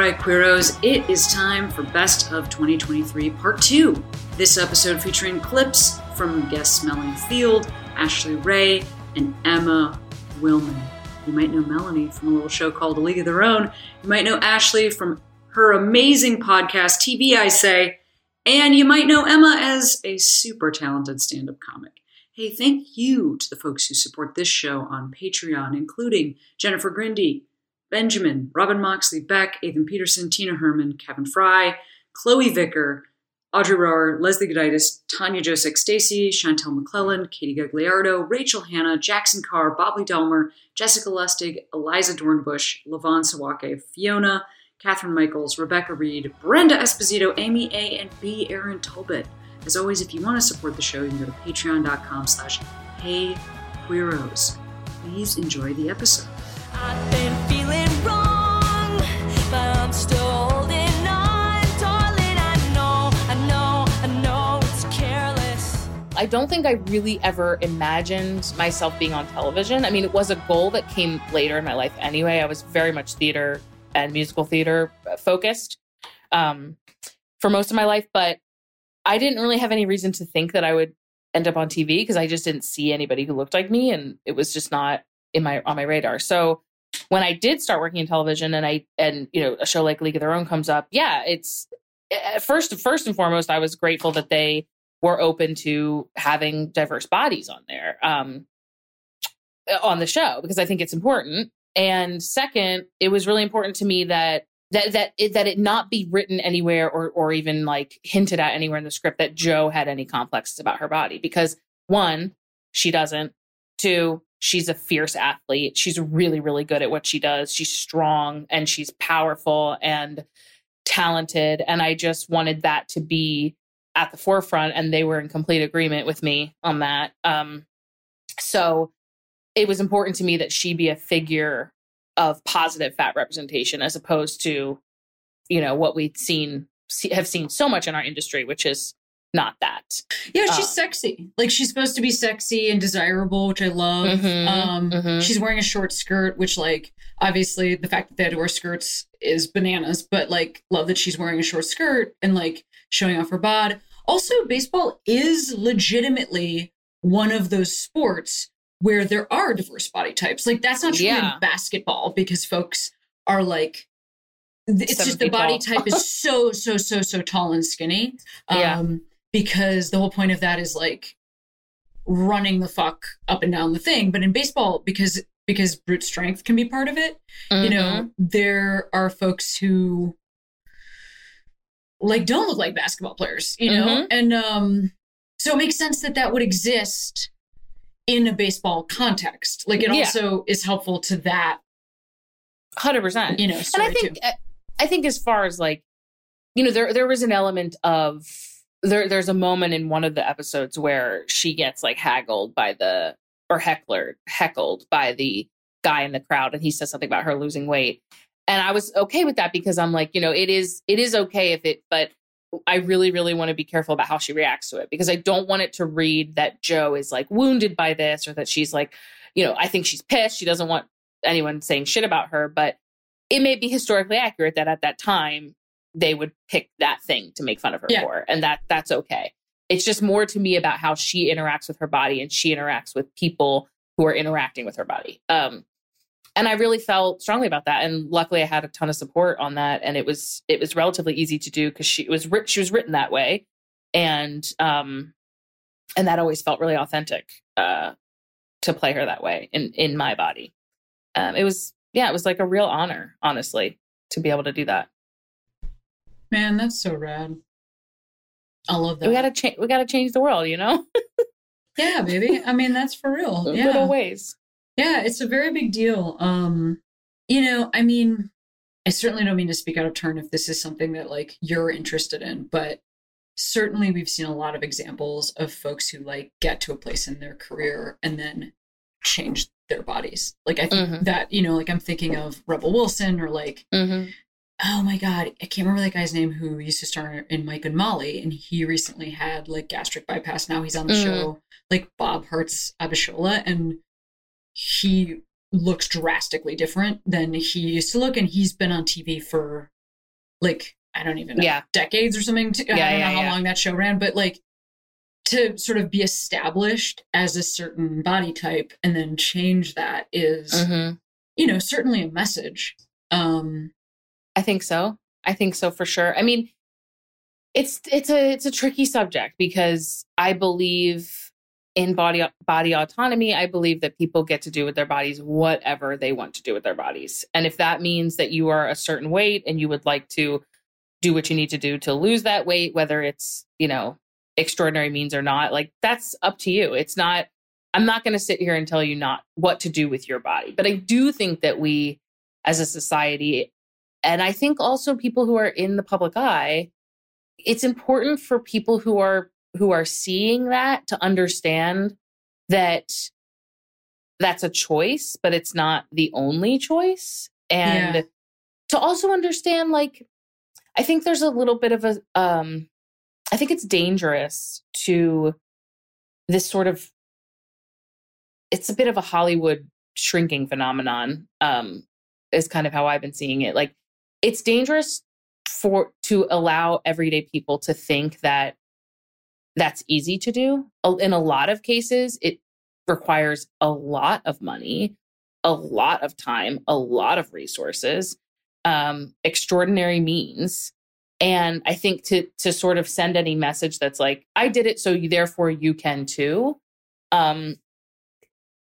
Right, Queeros, it is time for Best of 2023 Part 2. This episode featuring clips from guests Melanie Field, Ashley Ray, and Emma Willmann. You might know Melanie from a little show called A League of Their Own. You might know Ashley from her amazing podcast, TV I Say. And you might know Emma as a super talented stand up comic. Hey, thank you to the folks who support this show on Patreon, including Jennifer Grindy, Benjamin, Robin Moxley, Beck, Ethan Peterson, Tina Herman, Kevin Fry, Chloe Vicker, Audrey Rohr, Leslie Goditis, Tanya Josick, Stacy, Chantel McClellan, Katie Gagliardo, Rachel Hanna, Jackson Carr, Bobley Delmer, Jessica Lustig, Eliza Dornbush, Levon Sawake, Fiona, Catherine Michaels, Rebecca Reed, Brenda Esposito, Amy A, and B. Aaron Tolbert. As always, if you want to support the show, you can go to patreon.com slash heyqueeros. Please enjoy the episode. I don't think I really ever imagined myself being on television. I mean, it was a goal that came later in my life anyway. I was very much theater and musical theater focused um, for most of my life, but I didn't really have any reason to think that I would end up on TV because I just didn't see anybody who looked like me, and it was just not in my on my radar. So when I did start working in television and I and you know a show like League of Their Own comes up, yeah, it's first first and foremost I was grateful that they were open to having diverse bodies on there um, on the show because I think it's important. And second, it was really important to me that that that it, that it not be written anywhere or or even like hinted at anywhere in the script that Jo had any complexes about her body because one, she doesn't. Two, she's a fierce athlete. She's really really good at what she does. She's strong and she's powerful and talented and I just wanted that to be at the forefront and they were in complete agreement with me on that. Um so it was important to me that she be a figure of positive fat representation as opposed to you know what we've seen have seen so much in our industry which is not that yeah she's um, sexy like she's supposed to be sexy and desirable which i love mm-hmm, um mm-hmm. she's wearing a short skirt which like obviously the fact that they had to wear skirts is bananas but like love that she's wearing a short skirt and like showing off her bod also baseball is legitimately one of those sports where there are diverse body types. Like that's not true yeah. in basketball because folks are like it's Seven just the body type is so so so so tall and skinny. Um yeah. Because the whole point of that is like running the fuck up and down the thing. But in baseball, because because brute strength can be part of it, mm-hmm. you know, mm-hmm. there are folks who like don't look like basketball players, you know? Mm-hmm. And um so it makes sense that that would exist in a baseball context. Like it yeah. also is helpful to that. Hundred percent. You know, and I think too. I think as far as like, you know, there there was an element of there. There's a moment in one of the episodes where she gets like haggled by the or heckler heckled by the guy in the crowd, and he says something about her losing weight. And I was okay with that because I'm like, you know, it is it is okay if it, but I really, really want to be careful about how she reacts to it because I don't want it to read that Jo is like wounded by this or that she's like, you know, I think she's pissed. She doesn't want anyone saying shit about her. But it may be historically accurate that at that time they would pick that thing to make fun of her yeah. for. And that that's okay. It's just more to me about how she interacts with her body and she interacts with people who are interacting with her body. Um, and I really felt strongly about that. And luckily, I had a ton of support on that, and it was it was relatively easy to do because she was she was written that way, and um, and that always felt really authentic uh, to play her that way in in my body. Um, it was yeah, it was like a real honor, honestly, to be able to do that. Man, that's so rad. I love that. We gotta change. We gotta change the world, you know. yeah, baby. I mean, that's for real. Yeah. Little ways. Yeah, it's a very big deal. Um, you know, I mean, I certainly don't mean to speak out of turn if this is something that like you're interested in, but certainly we've seen a lot of examples of folks who like get to a place in their career and then change their bodies. Like I think mm-hmm. that, you know, like I'm thinking of Rebel Wilson or like mm-hmm. Oh my god, I can't remember that guy's name who used to star in Mike and Molly and he recently had like gastric bypass. Now he's on the mm-hmm. show like Bob Hearts Abishola and he looks drastically different than he used to look and he's been on TV for like I don't even know yeah. decades or something. To, yeah, I don't yeah, know how yeah. long that show ran, but like to sort of be established as a certain body type and then change that is, mm-hmm. you know, certainly a message. Um I think so. I think so for sure. I mean, it's it's a it's a tricky subject because I believe in body body autonomy i believe that people get to do with their bodies whatever they want to do with their bodies and if that means that you are a certain weight and you would like to do what you need to do to lose that weight whether it's you know extraordinary means or not like that's up to you it's not i'm not going to sit here and tell you not what to do with your body but i do think that we as a society and i think also people who are in the public eye it's important for people who are who are seeing that to understand that that's a choice but it's not the only choice and yeah. to also understand like I think there's a little bit of a um I think it's dangerous to this sort of it's a bit of a Hollywood shrinking phenomenon um is kind of how I've been seeing it. Like it's dangerous for to allow everyday people to think that that's easy to do. In a lot of cases, it requires a lot of money, a lot of time, a lot of resources um, extraordinary means. And I think to to sort of send any message that's like, I did it, so you, therefore you can too, um,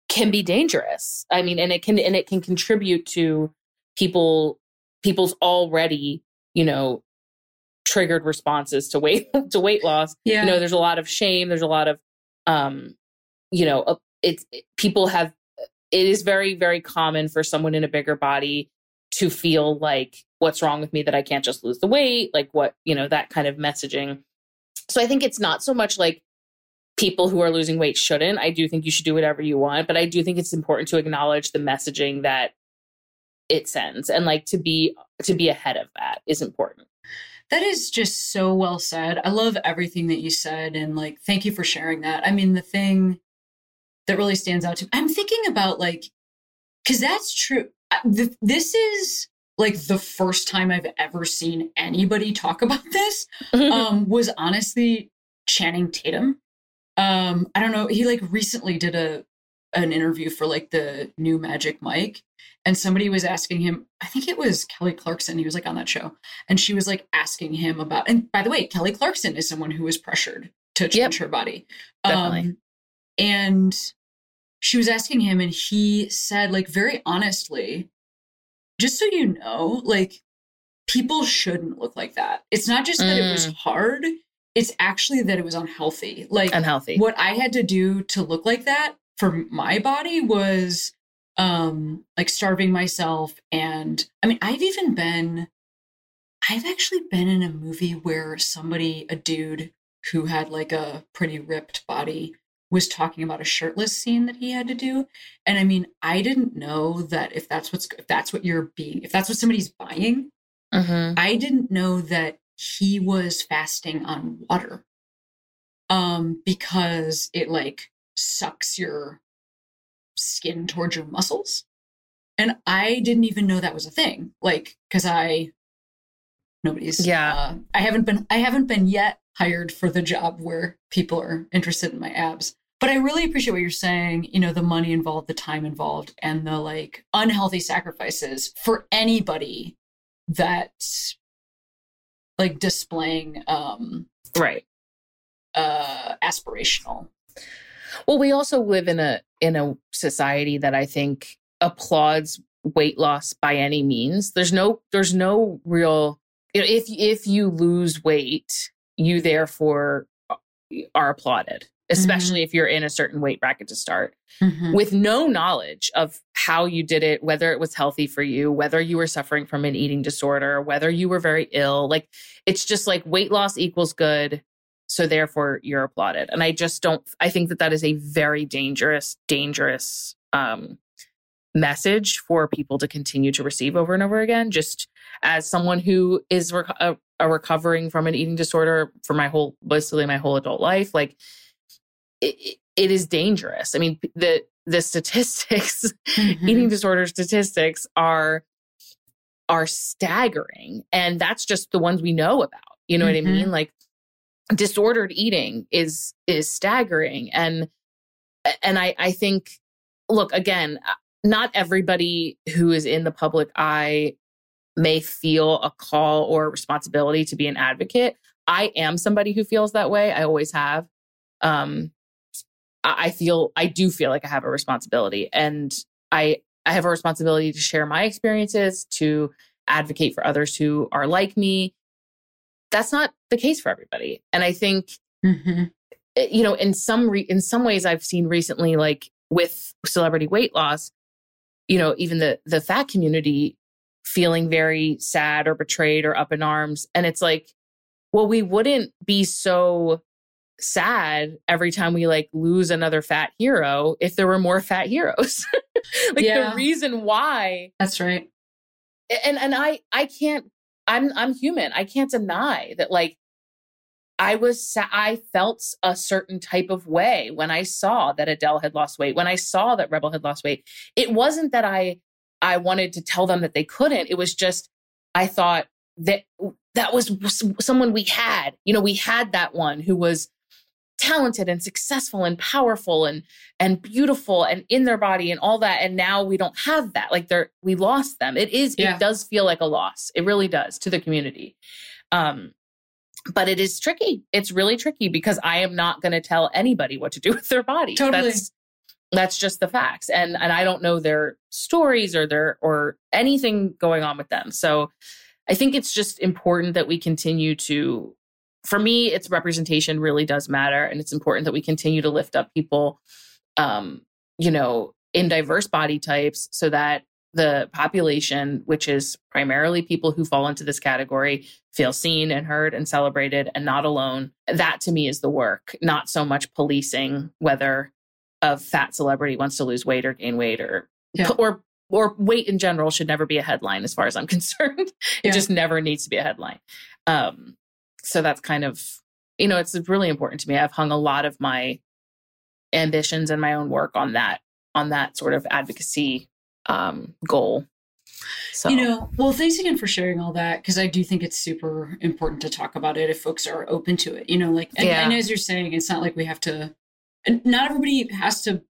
can be dangerous. I mean, and it can and it can contribute to people people's already, you know, triggered responses to weight to weight loss. Yeah. You know, there's a lot of shame. There's a lot of, um, you know, uh, it's it, people have. It is very very common for someone in a bigger body to feel like what's wrong with me that I can't just lose the weight, like what, you know, that kind of messaging. So I think it's not so much like people who are losing weight shouldn't. I do think you should do whatever you want, but I do think it's important to acknowledge the messaging that it sends and like to be to be ahead of that is important. That is just so well said. I love everything that you said and like thank you for sharing that. I mean, the thing that really stands out to me, I'm thinking about like cuz that's true this is like the first time I've ever seen anybody talk about this. um, was honestly Channing Tatum. Um, I don't know. He like recently did a an interview for like the new Magic Mike, and somebody was asking him. I think it was Kelly Clarkson. He was like on that show, and she was like asking him about. And by the way, Kelly Clarkson is someone who was pressured to change yep. her body. Definitely. Um, and she was asking him and he said like very honestly just so you know like people shouldn't look like that it's not just that mm. it was mm. hard it's actually that it was unhealthy like unhealthy what i had to do to look like that for my body was um like starving myself. And i mean i've even been i've actually been in a movie where somebody a dude who had like a pretty ripped body was talking about a shirtless scene that he had to do. And i mean i didn't know that if that's what's if that's what you're being if that's what somebody's buying mm-hmm. i didn't know that he was fasting on water. Um because it like sucks your skin towards your muscles and i didn't even know that was a thing like because i nobody's yeah uh, i haven't been i haven't been yet hired for the job where people are interested in my abs. But I really appreciate what you're saying, you know, the money involved, the time involved, and the like unhealthy sacrifices for anybody that like displaying um right uh aspirational. Well, we also live in a in a society that I think applauds weight loss by any means. There's no there's no real you know, if if you lose weight, you therefore are applauded. especially mm-hmm. if you're in a certain weight bracket to start mm-hmm. with no knowledge of how you did it, whether it was healthy for you, whether you were suffering from an eating disorder, whether you were very ill. Like it's just like weight loss equals good. So therefore you're applauded. And I just don't, I think that that is a very dangerous, dangerous, um, message for people to continue to receive over and over again. Just as someone who is rec- a, a recovering from an eating disorder for my whole, basically my whole adult life, like it, it is dangerous. I mean, the the statistics, mm-hmm. eating disorder statistics are are staggering, and that's just the ones we know about. You know mm-hmm. what I mean? Mm-hmm. Like disordered eating is is staggering, and and I I think, look again, uh, not everybody who is in the public eye may feel a call or responsibility to be an advocate. I am somebody who feels that way. I always have. Um, I feel I do feel like I have a responsibility and I I have a responsibility to share my experiences, to advocate for others who are like me. That's not the case for everybody. And I think mm-hmm. You know, in some re- in some ways I've seen recently like with celebrity weight loss, you know, even the the fat community feeling very sad or betrayed or up in arms and it's like well we wouldn't be so sad every time we like lose another fat hero if there were more fat heroes. like yeah. the reason why That's right. And and I I can't I'm I'm human. I can't deny that like I was I felt a certain type of way when I saw that Adele had lost weight, when I saw that Rebel had lost weight. It wasn't that I I wanted to tell them that they couldn't. It was just I thought that that was someone we had. You know, we had that one who was talented and successful and powerful and and beautiful and in their body and all that and now we don't have that. Like they're we lost them. It is yeah. it does feel like a loss. It really does to the community. Um but it is tricky. It's really tricky because i am not going to tell anybody what to do with their body. Totally. that's that's just the facts. And and i don't know their stories or their or anything going on with them. So i think it's just important that we continue to for me, it's representation really does matter. And it's important that we continue to lift up people, um, you know, in diverse body types so that the population, which is primarily people who fall into this category, feel seen and heard and celebrated and not alone. That to me is the work, not so much policing whether a fat celebrity wants to lose weight or gain weight or yeah. or or weight in general should never be a headline as far as I'm concerned. it yeah. just never needs to be a headline. Um, so that's kind of you know it's really important to me i've hung a lot of my ambitions and my own work on that on that sort of advocacy um, goal so. You know, well, thanks again for sharing all that because I do think it's super important to talk about it if folks are open to it. You know, like, and, yeah. and as you're saying, it's not like we have to, and not everybody has to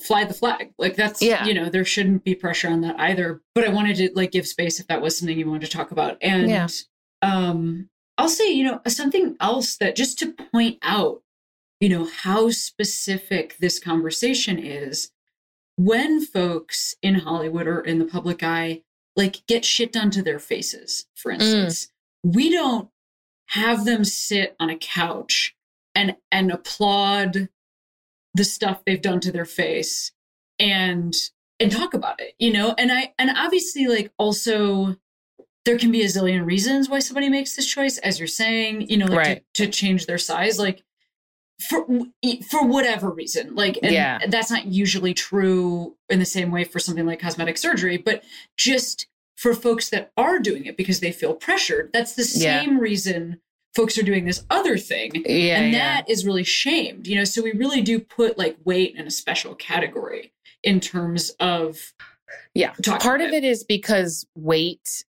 fly the flag. Like, that's, yeah. you know, there shouldn't be pressure on that either. But I wanted to like give space if that was something you wanted to talk about. And, yeah. um, I'll say, you know, something else that just to point out, you know, how specific this conversation is when folks in Hollywood or in the public eye like get shit done to their faces, for mm. instance. Mm. We don't have them sit on a couch and and applaud the stuff they've done to their face and and talk about it, you know? And I and obviously like also there can be a zillion reasons why somebody makes this choice, as you're saying, you know, like right. to, to, change their size, like for for whatever reason. Like, yeah, that's not usually true in the same way for something like cosmetic surgery, but just for folks that are doing it because they feel pressured, that's the same yeah. reason folks are doing this other thing. Yeah, and that yeah. is really shamed, you know. So we really do put like weight in a special category in terms of yeah. Part of it. it is because weight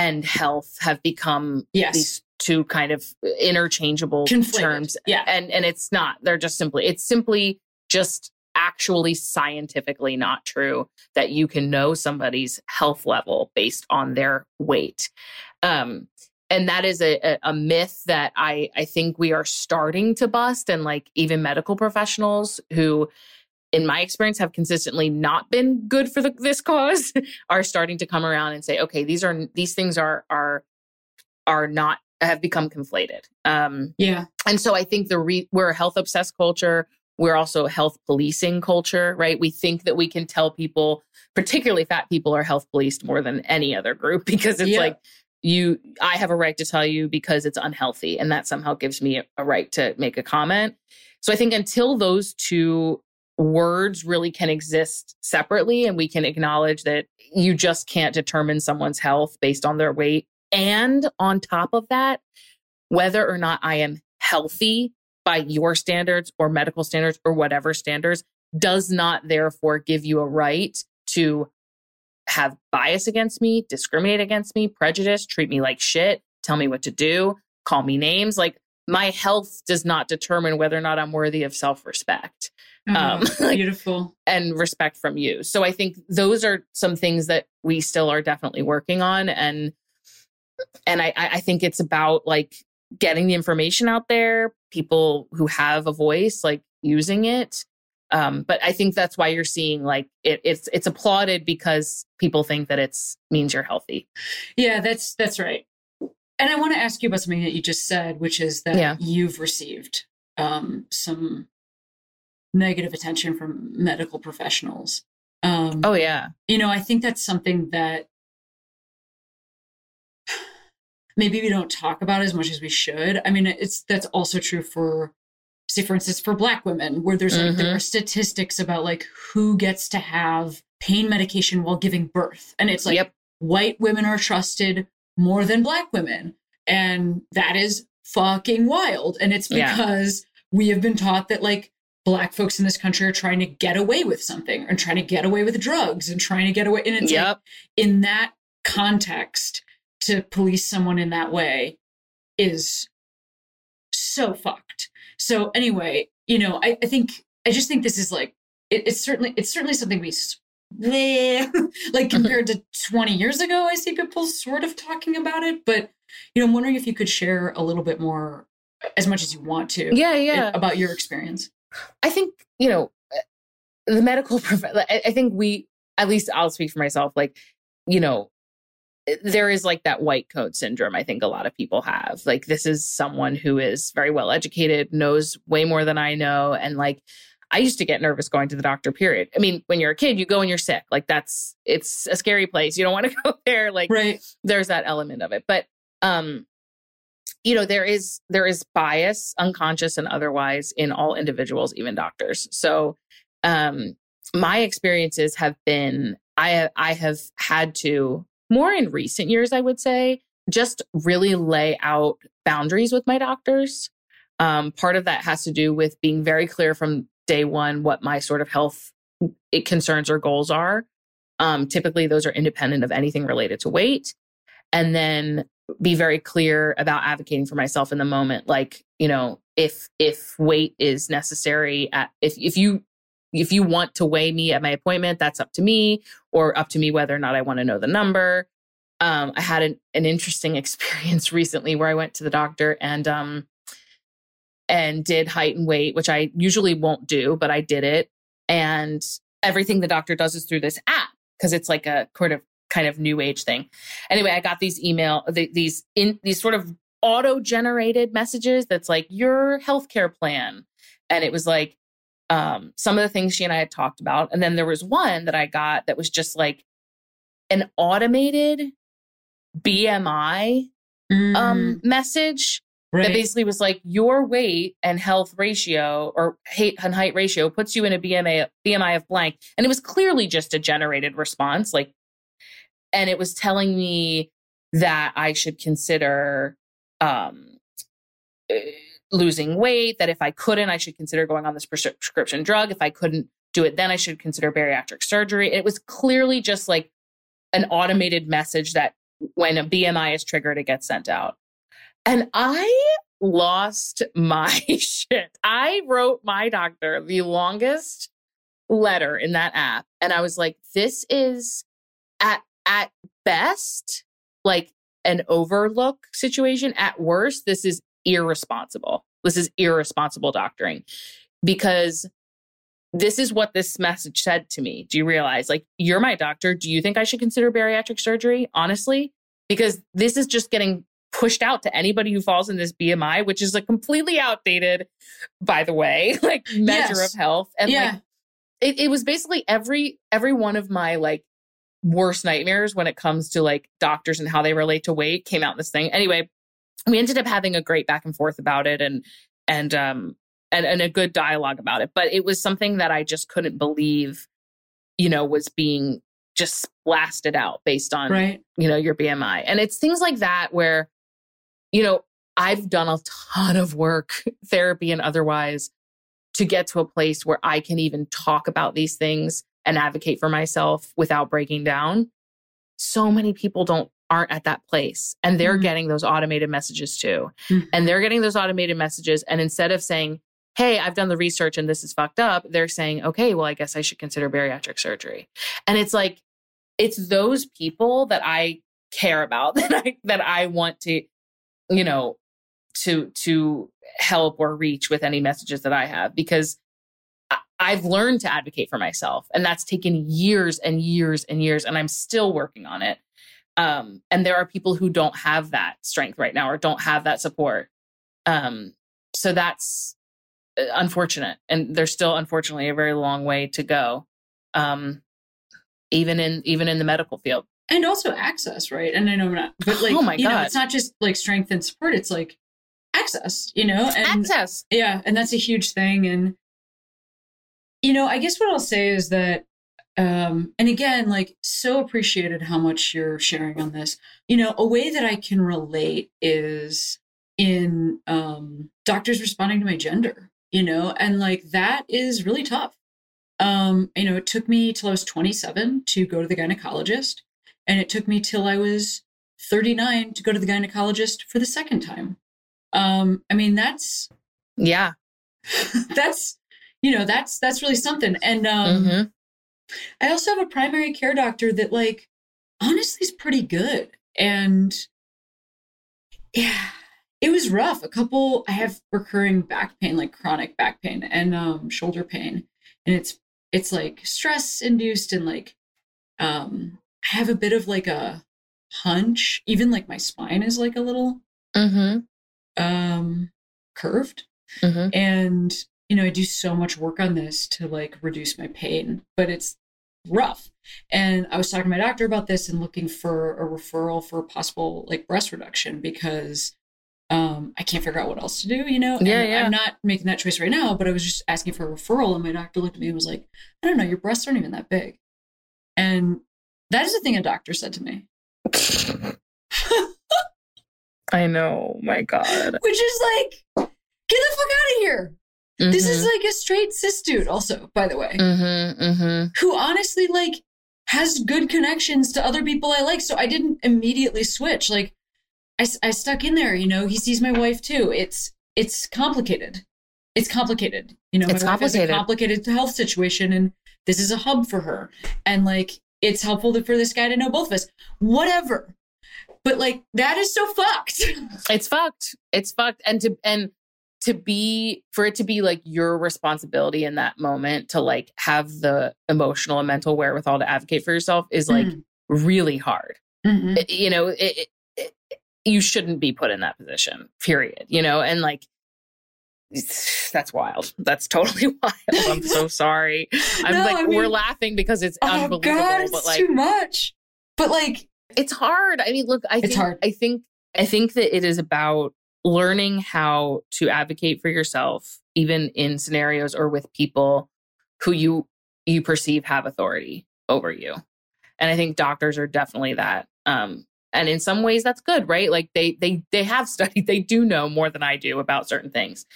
and health have become yes. these two kind of interchangeable Conflated. terms. Yeah. And and it's not. They're just simply it's simply just actually scientifically not true that you can know somebody's health level based on their weight. Um and that is a, a myth that I, I think we are starting to bust and like even medical professionals who in my experience have consistently not been good for the, this cause are starting to come around and say okay these are these things are are are not have become conflated. Um, yeah. And so I think the re- we're a health obsessed culture. We're also a health policing culture, right? We think that we can tell people, particularly fat people, are health policed more than any other group because it's yeah. like you, I have a right to tell you because it's unhealthy, and that somehow gives me a, a right to make a comment. So I think until those two words really can exist separately and we can acknowledge that you just can't determine someone's health based on their weight. And on top of that, whether or not I am healthy by your standards or medical standards or whatever standards does not therefore give you a right to have bias against me, discriminate against me, prejudice, treat me like shit, tell me what to do, call me names. Like my health does not determine whether or not I'm worthy of self respect. Oh, um, beautiful. and respect from you. So I think those are some things that we still are definitely working on. And, and I, I think it's about like getting the information out there, people who have a voice, like using it. Um, but I think that's why you're seeing like it, it's it's applauded because people think that it's means you're healthy. Yeah, that's that's right. And I want to ask you about something that you just said, which is that yeah. you've received um, some negative attention from medical professionals. Um, oh, yeah. You know, I think that's something that maybe we don't talk about as much as we should. I mean, it's that's also true for, say, for instance, for Black women, where there's like mm-hmm. there are statistics about like who gets to have pain medication while giving birth, and it's like yep. white women are trusted more than Black women, and that is fucking wild. And it's because yeah. we have been taught that like black folks in this country are trying to get away with something and trying to get away with drugs and trying to get away. And it's yep. like in that context, to police someone in that way is so fucked. So anyway, you know, I, I think I just think this is like it, it's certainly it's certainly something we like compared to 20 years ago, I see people sort of talking about it. But you know, I'm wondering if you could share a little bit more uh, as much as you want to. Yeah, eh, yeah. About your experience. I think, you know, eh, the medical prof- I, I think we, at least I'll speak for myself, like, you know, eh, there is like that white coat syndrome i think a lot of people have like this is someone who is very well educated knows way more than i know and like i used to get nervous going to the doctor period. I mean when you're a kid you go and you're sick. Like that's it's a scary place. You don't want to go there. Like right. there's that element of it. But um you know there is there is bias unconscious and otherwise in all individuals even doctors. So um my experiences have been i i have had to more in recent years i would say just really lay out boundaries with my doctors. Um, part of that has to do with being very clear from day one what my sort of health concerns or goals are. Um, typically those are independent of anything related to weight. And then be very clear about advocating for myself in the moment like you know if if weight is necessary at if if you if you want to weigh me at my appointment that's up to me or up to me whether or not i want to know the number. Um, i had an, an interesting experience recently where i went to the doctor and um and did height and weight which i usually won't do but i did it and everything the doctor does is through this app because it's like a sort of kind of new age thing. Anyway, I got these email these in these sort of auto generated messages that's like your healthcare plan, and it was like um, some of the things she and I had talked about, and then there was one that I got that was just like an automated BMI um, mm. um, message Right. that basically was like your weight and health ratio or height and height ratio puts you in a BMI BMI of blank, and it was clearly just a generated response. Like and it was telling me that I should consider um, eh, losing weight, that if I couldn't, I should consider going on this prescription drug. If I couldn't do it, then I should consider bariatric surgery. It was clearly just like an automated message that when a BMI is triggered, it gets sent out. And I lost my shit. I wrote my doctor the longest letter in that app. And I was like, this is at at best like an overlook situation. At worst, this is irresponsible. This is irresponsible doctoring because this is what this message said to me. Do you realize? Like, you're my doctor. Do you think I should consider bariatric surgery? Honestly, because this is just getting pushed out to anybody who falls in this BMI, which is a completely outdated, by the way, like measure yes. of health. And yeah. like it, it was basically every every one of my like worst nightmares when it comes to like doctors and how they relate to weight came out in this thing. Anyway, we ended up having a great back and forth about it and and um and, and a good dialogue about it. But it was something that I just couldn't believe, you know, was being just blasted out based on right. you know your BMI. And it's things like that where, you know, I've done a ton of work, therapy and otherwise, to get to a place where I can even talk about these things and advocate for myself without breaking down. So many people don't aren't at that place and they're mm-hmm. getting those automated messages too. Mm-hmm. And they're getting those automated messages and instead of saying, "Hey, I've done the research and this is fucked up," they're saying, "Okay, well, I guess I should consider bariatric surgery." And it's like it's those people that I care about that I that I want to you know to to help or reach with any messages that I have because I've learned to advocate for myself and that's taken years and years and years and I'm still working on it. Um, and there are people who don't have that strength right now or don't have that support. Um, so that's uh, unfortunate and there's still unfortunately a very long way to go. Um, even in even in the medical field and also access, right? And I know I'm not, but like, oh my god, know, it's not just like strength and support; it's like access, you know, and access, yeah, and that's a huge thing. And you know, I guess what I'll say is that, um, and again, like, so appreciated how much you're sharing on this. You know, a way that I can relate is in um, doctors responding to my gender, you know, and like that is really tough. Um, you know, it took me till I was 27 to go to the gynecologist, and it took me till I was 39 to go to the gynecologist for the second time. Um, I mean, that's yeah, that's you know that's that's really something. And um mm-hmm. i also have a primary care doctor that like honestly is pretty good. And yeah it was rough. A couple i have recurring back pain like chronic back pain and um shoulder pain. And it's it's like stress induced and like um i have a bit of like a hunch even like my spine is like a little mm-hmm. um curved mm-hmm. and you know, I do so much work on this to like reduce my pain, but it's rough. And I was talking to my doctor about this and looking for a referral for a possible like breast reduction because um, I can't figure out what else to do, you know? And yeah, yeah. I'm not making that choice right now, but I was just asking for a referral. And my doctor looked at me and was like, I don't know, your breasts aren't even that big. And that is the thing a doctor said to me. I know, my God. Which is like, get the fuck out of here. Mm-hmm. This is mm-hmm. like a straight cis dude, also, by the way, mm-hmm, mm-hmm. who honestly like has good connections to other people I like. So I didn't immediately switch. Like I, I stuck in there. You know, he sees my wife too. It's it's complicated. It's complicated. You know, it's my wife complicated. has a complicated health situation, and this is a hub for her. And like, it's helpful for this guy to know both of us. Whatever. But like, that is so fucked. It's fucked. It's fucked. And to and to be for it to be like your responsibility in that moment to like have the emotional and mental wherewithal to advocate for yourself is like mm. really hard mm-hmm. it, you know it, it, you shouldn't be put in that position period you know and like that's wild. That's totally wild. I'm so sorry. I'm no, like I mean, we're laughing because it's oh unbelievable. God, it's but like too much. But like it's hard. I mean, look, I think hard. I think I think that it is about learning how to advocate for yourself even in scenarios or with people who you you perceive have authority over you and i think doctors are definitely that um and in some ways that's good right like they they they have studied they do know more than i do about certain things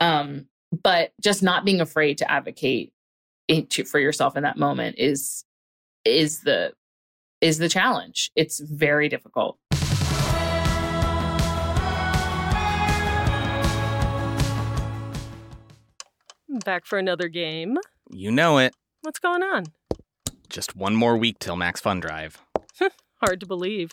um but just not being afraid to advocate to, for yourself in that moment is is the is the challenge it's very difficult Back for another game. You know it. What's going on? Just one more week till Max Fun Drive. Hard to believe.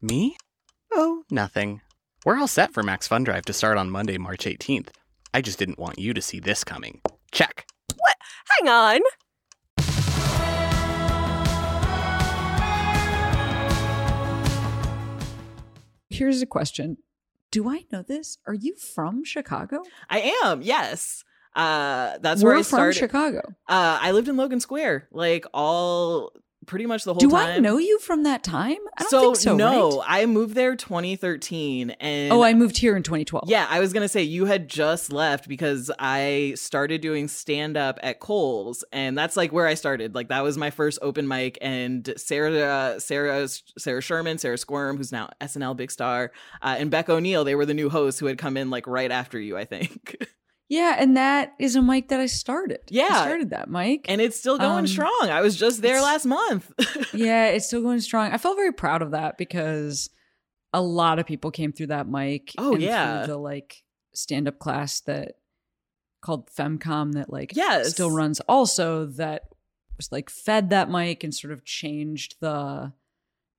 Me? Oh, nothing. We're all set for Max Fun Drive to start on Monday, March 18th. I just didn't want you to see this coming. Check. What? Hang on! Here's a question. Do I know this? Are you from Chicago? I am, yes. Uh, that's We're where I from started. Chicago. Uh, I lived in Logan Square, like all pretty much the whole time. Do time. I know you from that time? I don't so, think so. no, right? I moved there 2013, and Oh, I moved here in 2012. yeah, I was gonna say you had just left because I started doing stand up at Cole's, and that's like where I started. Like that was my first open mic, and Sarah, Sarah, Sarah Sherman, Sarah Squirm, who's now SNL big star, uh, and Beck O'Neill, they were the new hosts who had come in like right after you, I think. Yeah, and that is a mic that I started. Yeah. I started that mic. and it's still going Um, strong. I was just there last month. yeah, it's still going strong. I felt very proud of that because a lot of people came through that mic. Oh, yeah. the like stand up class that called Femcom that like Yes. still runs also that was like fed that mic and sort of changed the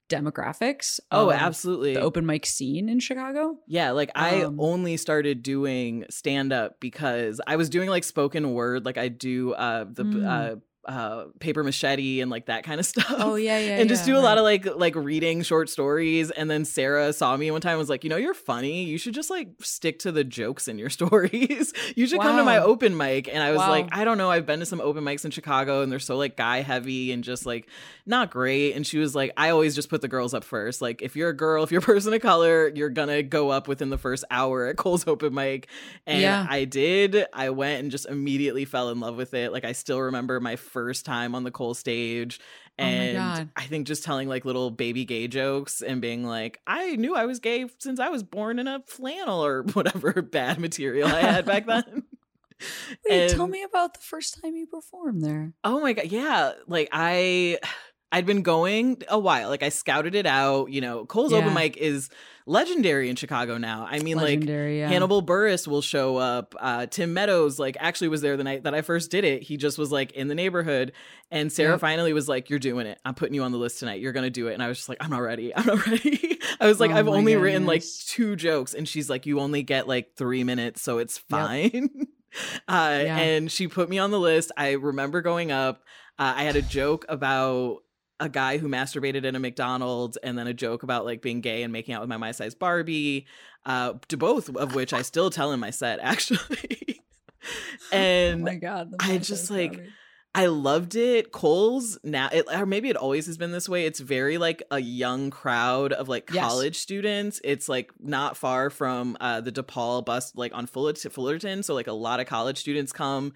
demographics. oh, of absolutely. The open mic scene in Chicago. Yeah, like I Um, only started doing stand up because I was doing like spoken word, like I do uh the Mm. uh uh paper machete and like that kind of stuff. Oh yeah, yeah, and just yeah, do a lot of like like reading short stories. And then sarah saw me one time and was like you know you're funny. You should just like stick to the jokes in your stories. You should come to my open mic. And i was Wow. like i don't know. I've been to some open mics in chicago and they're so like guy heavy and just like not great. And she was like i always just put the girls up first. Like if you're a girl if you're a person of color you're gonna go up within the first hour at cole's open mic. And Yeah. i did. I went and just immediately fell in love with it. Like i still remember my first time on the cole stage Oh and God. I think just telling like little baby gay jokes and being like, I knew I was gay since I was born in a flannel or whatever bad material I had back then. Wait, tell me about the first time you performed there. Oh my god, yeah. Like I I'd been going a while. Like I scouted it out. You know, Cole's open mic is legendary in Chicago now. I mean, like yeah. Hannibal Buress will show up. Uh, Tim Meadows, like, actually was there the night that I first did it. He just was like in the neighborhood. And Sarah Yep. finally was like, You're doing it. I'm putting you on the list tonight. You're going to do it. And I was just like, I'm not ready. I'm not ready. I was like, Oh I've only written like two jokes. And she's like, You only get like three minutes. So it's fine. uh, Yeah. And she put me on the list. I remember going up. Uh, I had a joke about a guy who masturbated in a McDonald's, and then a joke about like being gay and making out with my my size Barbie. Uh, to both of which I still tell in my set actually. and oh my god, I just, like, Barbie. I loved it. Cole's now, it, or maybe it always has been this way. It's very like a young crowd of like Yes. college students. It's like not far from uh, the DePaul bus, like on Fullerton, Fullerton. So like a lot of college students come.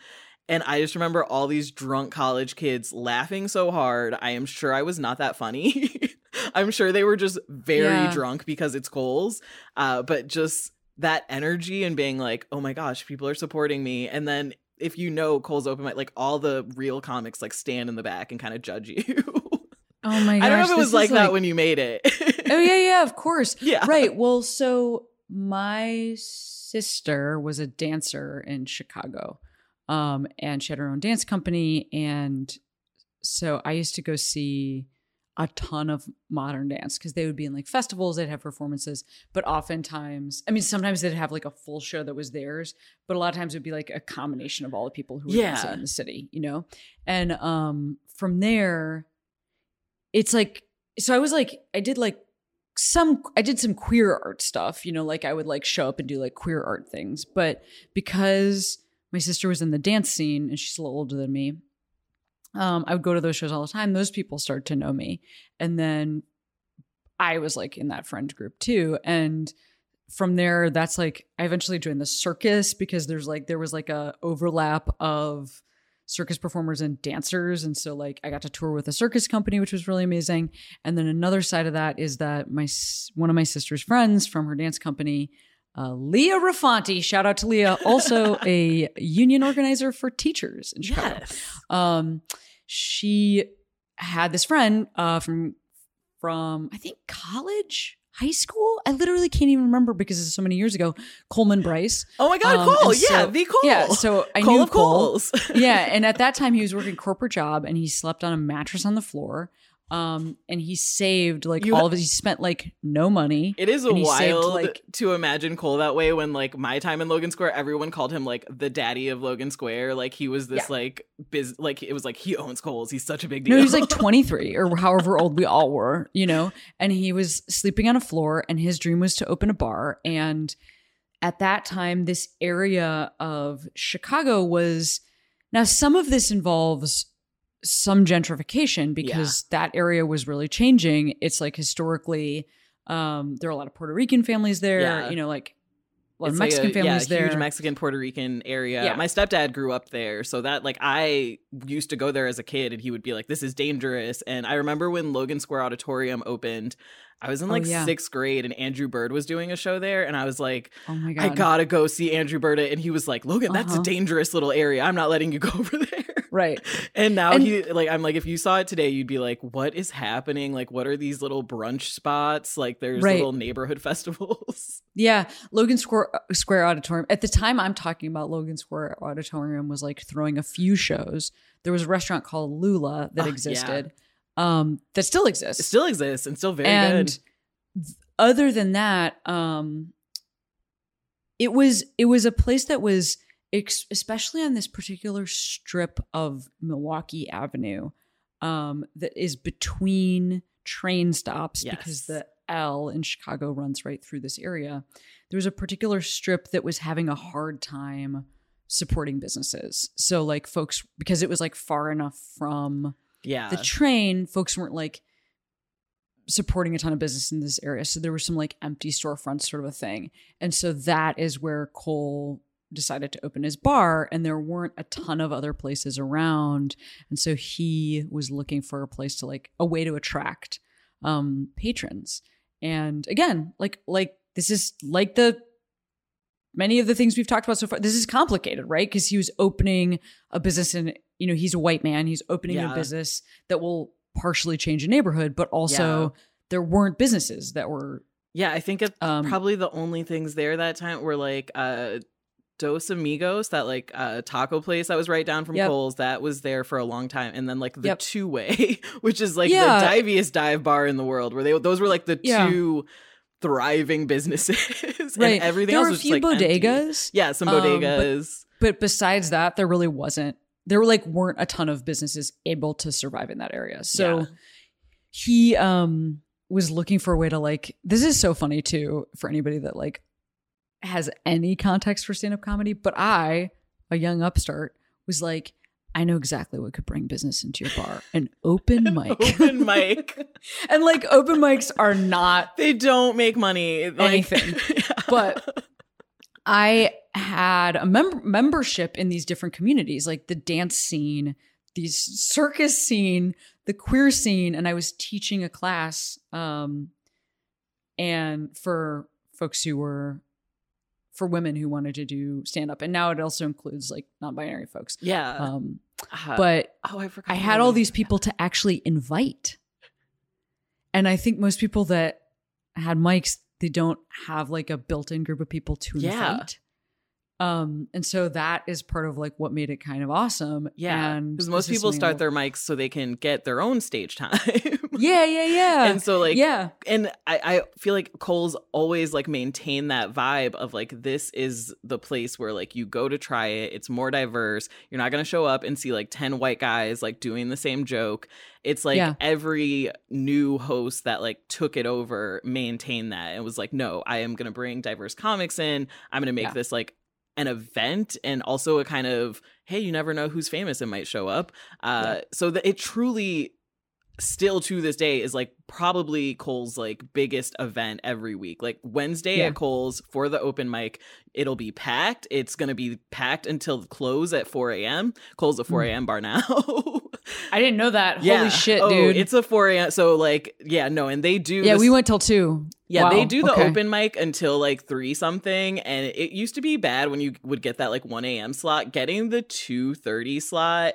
And I just remember all these drunk college kids laughing so hard. I am sure I was not that funny. I'm sure they were just very Yeah. drunk because it's Cole's. Uh, but just that energy and being like, oh my gosh, people are supporting me. And then if you know Cole's open mic, like all the real comics like stand in the back and kind of judge you. Oh my gosh. I don't know if it was is like, that when you made it. Oh yeah, yeah, of course. yeah. Right. Well, so my sister was a dancer in Chicago. Um, and she had her own dance company. And so I used to go see a ton of modern dance because they would be in like festivals, they'd have performances, but oftentimes, I mean, sometimes they'd have like a full show that was theirs, but a lot of times it would be like a combination of all the people who were Yeah. dancing in the city, you know? And um from there, it's like so I was like, I did like some I did some queer art stuff, you know, like I would like show up and do like queer art things. But because my sister was in the dance scene and she's a little older than me, um, I would go to those shows all the time. Those people start to know me. And then I was like in that friend group too. And from there, that's like I eventually joined the circus because there's like there was like a overlap of circus performers and dancers and so like I got to tour with a circus company which was really amazing and then another side of that is that my one of my sister's friends from her dance company uh, Leah Rafanti, shout out to Leah, also a union organizer for teachers in Chicago. Yes. Um, she had this friend uh, from from I think college, high school. I literally can't even remember because it's so many years ago. Coleman Bryce. Oh my god, Um, Cole! yeah, so- the Cole. Yeah, so I Cole knew of Cole. Coles. yeah, and at that time he was working corporate job and he slept on a mattress on the floor. Um, and he saved like You- all of his. He spent like no money. It is And he saved, wild like- to imagine Cole that way when like my time in Logan Square, everyone called him like the daddy of Logan Square. Like he was this Yeah. like biz like it was like he owns Coles. He's such a big deal. No, he was like 23 or however old we all were, you know, and he was sleeping on a floor and his dream was to open a bar. And at that time, this area of Chicago was now some of this involves some gentrification because that area was really changing. It's like historically, um, there are a lot of Puerto Rican families there, Yeah. you know, like a lot of It's like Mexican a, families yeah, there. huge Mexican Puerto Rican area. Yeah. My stepdad grew up there, so that like I used to go there as a kid, and he would be like, "This is dangerous." And I remember when Logan Square Auditorium opened, I was in Oh, like yeah. sixth grade, and Andrew Bird was doing a show there, and I was like, oh my God. "I gotta go see Andrew Bird," and he was like, "Logan, that's Uh-huh. a dangerous little area. I'm not letting you go over there." right. And now And- he like I'm like if you saw it today you'd be like what is happening like what are these little brunch spots like there's Right. little neighborhood festivals Yeah, Logan Square Square Auditorium. At the time I'm talking about Logan Square Auditorium was like throwing a few shows. There was a restaurant called Lula that Oh, yeah. Um that still exists. it still exists and still very and good th- other than that, um it was it was a place that was ex- especially on this particular strip of Milwaukee Avenue um that is between train stops Yes. because the L in Chicago runs right through this area. There was a particular strip that was having a hard time supporting businesses. So like folks because it was like far enough from yeah the train, folks weren't like supporting a ton of business in this area. So there were some like empty storefronts sort of a thing. And so that is where Cole decided to open his bar and there weren't a ton of other places around. And so he was looking for a place to like a way to attract um patrons. And again, like like this is like the many of the things we've talked about so far. This is complicated, right? Because he was opening a business and you know, he's a white man. He's opening Yeah. a business that will partially change a neighborhood, but also there weren't businesses that were yeah i think it um probably the only things there that time were like uh Dos Amigos, that like uh, taco place that was right down from Yep. Cole's, that was there for a long time, and then like the Yep. Two Way, which is like Yeah. the diviest dive bar in the world, where they those were like the Yeah. two thriving businesses, right. and everything there else were a was few like, empty. bodegas. Yeah, some Um, but- bodegas. but besides that, there really wasn't. There were like weren't a ton of businesses able to survive in that area. So Yeah. he um was looking for a way to like this is so funny too for anybody that like has any context for stand-up comedy, but I, a young upstart, was like, I know exactly what could bring business into your bar. An open mic. Open mic. and like open mics are not They don't make money. Like, Anything. but I had a mem- membership in these different communities, like the dance scene, the circus scene, the queer scene, and I was teaching a class, um, and for folks who were for women who wanted to do stand up, and now it also includes like non-binary folks. yeah. Um, Uh, but oh, I forgot. I had all these people to actually invite. And I think most people that had mics, they don't have like a built-in group of people to Yeah. invite. Um, and so that is part of like what made it kind of awesome. Yeah, and because most people start their mics so they can get their own stage time. Yeah, yeah, yeah. and so like yeah, and I, I feel like Cole's always like maintain that vibe of like this is the place where like you go to try it. It's more diverse. You're not gonna show up and see like ten white guys like doing the same joke. It's like Yeah. every new host that like took it over maintained that and was like, no, I am gonna bring diverse comics in. I'm gonna make Yeah. this like an event and also a kind of hey, you never know who's famous and might show up. Uh, so that it truly still to this day is like probably Cole's like biggest event every week. Like Wednesday Yeah. at Cole's for the open mic, it'll be packed. It's gonna be packed until close at 4 a.m. Cole's a 4 Mm. a.m. bar now. I didn't know that. yeah. Holy shit, oh, dude. It's a 4 a.m. So like, yeah, no, and they do. yeah, this- we went till two. Yeah, they do the okay. open mic until like three something, and it used to be bad when you would get that like one a.m. slot. Getting the two thirty slot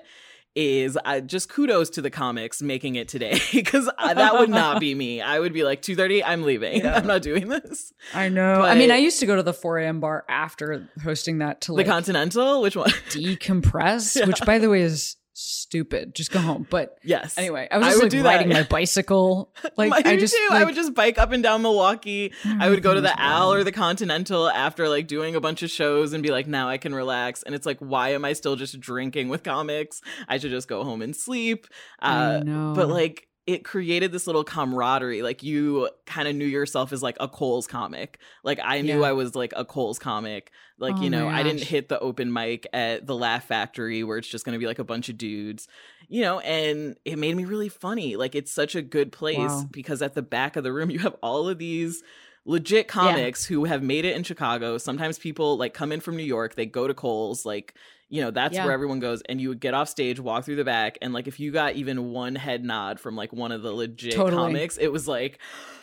is uh, just kudos to the comics making it today because that would not be me. I would be like 2:30, I'm leaving. Yeah. I'm not doing this. I know. I mean, I used to go to the 4 a.m. bar after hosting that to The Continental, which one? decompress, Yeah. which by the way is stupid. Just go home. But yes. anyway, I was I just would like do that. riding my bicycle. Like My- I just too. like, I would just bike up and down Milwaukee. I would go to the Owl or the Continental after like doing a bunch of shows and be like, now I can relax. And it's like, why am I still just drinking with comics? I should just go home and sleep. Uh, but like, it created this little camaraderie. Like you kind of knew yourself as like a Cole's comic. Like I knew Yeah. I was like a Cole's comic. Like, Oh you know, I didn't hit the open mic at the Laugh Factory where it's just going to be like a bunch of dudes, you know, and it made me really funny. Like it's such a good place Wow. because at the back of the room you have all of these legit comics who have made it in Chicago. Sometimes people like come in from New York, they go to Cole's, like, you know, that's Yeah. where everyone goes. And you would get off stage, walk through the back, and like if you got even one head nod from like one of the legit Totally. comics, it was like,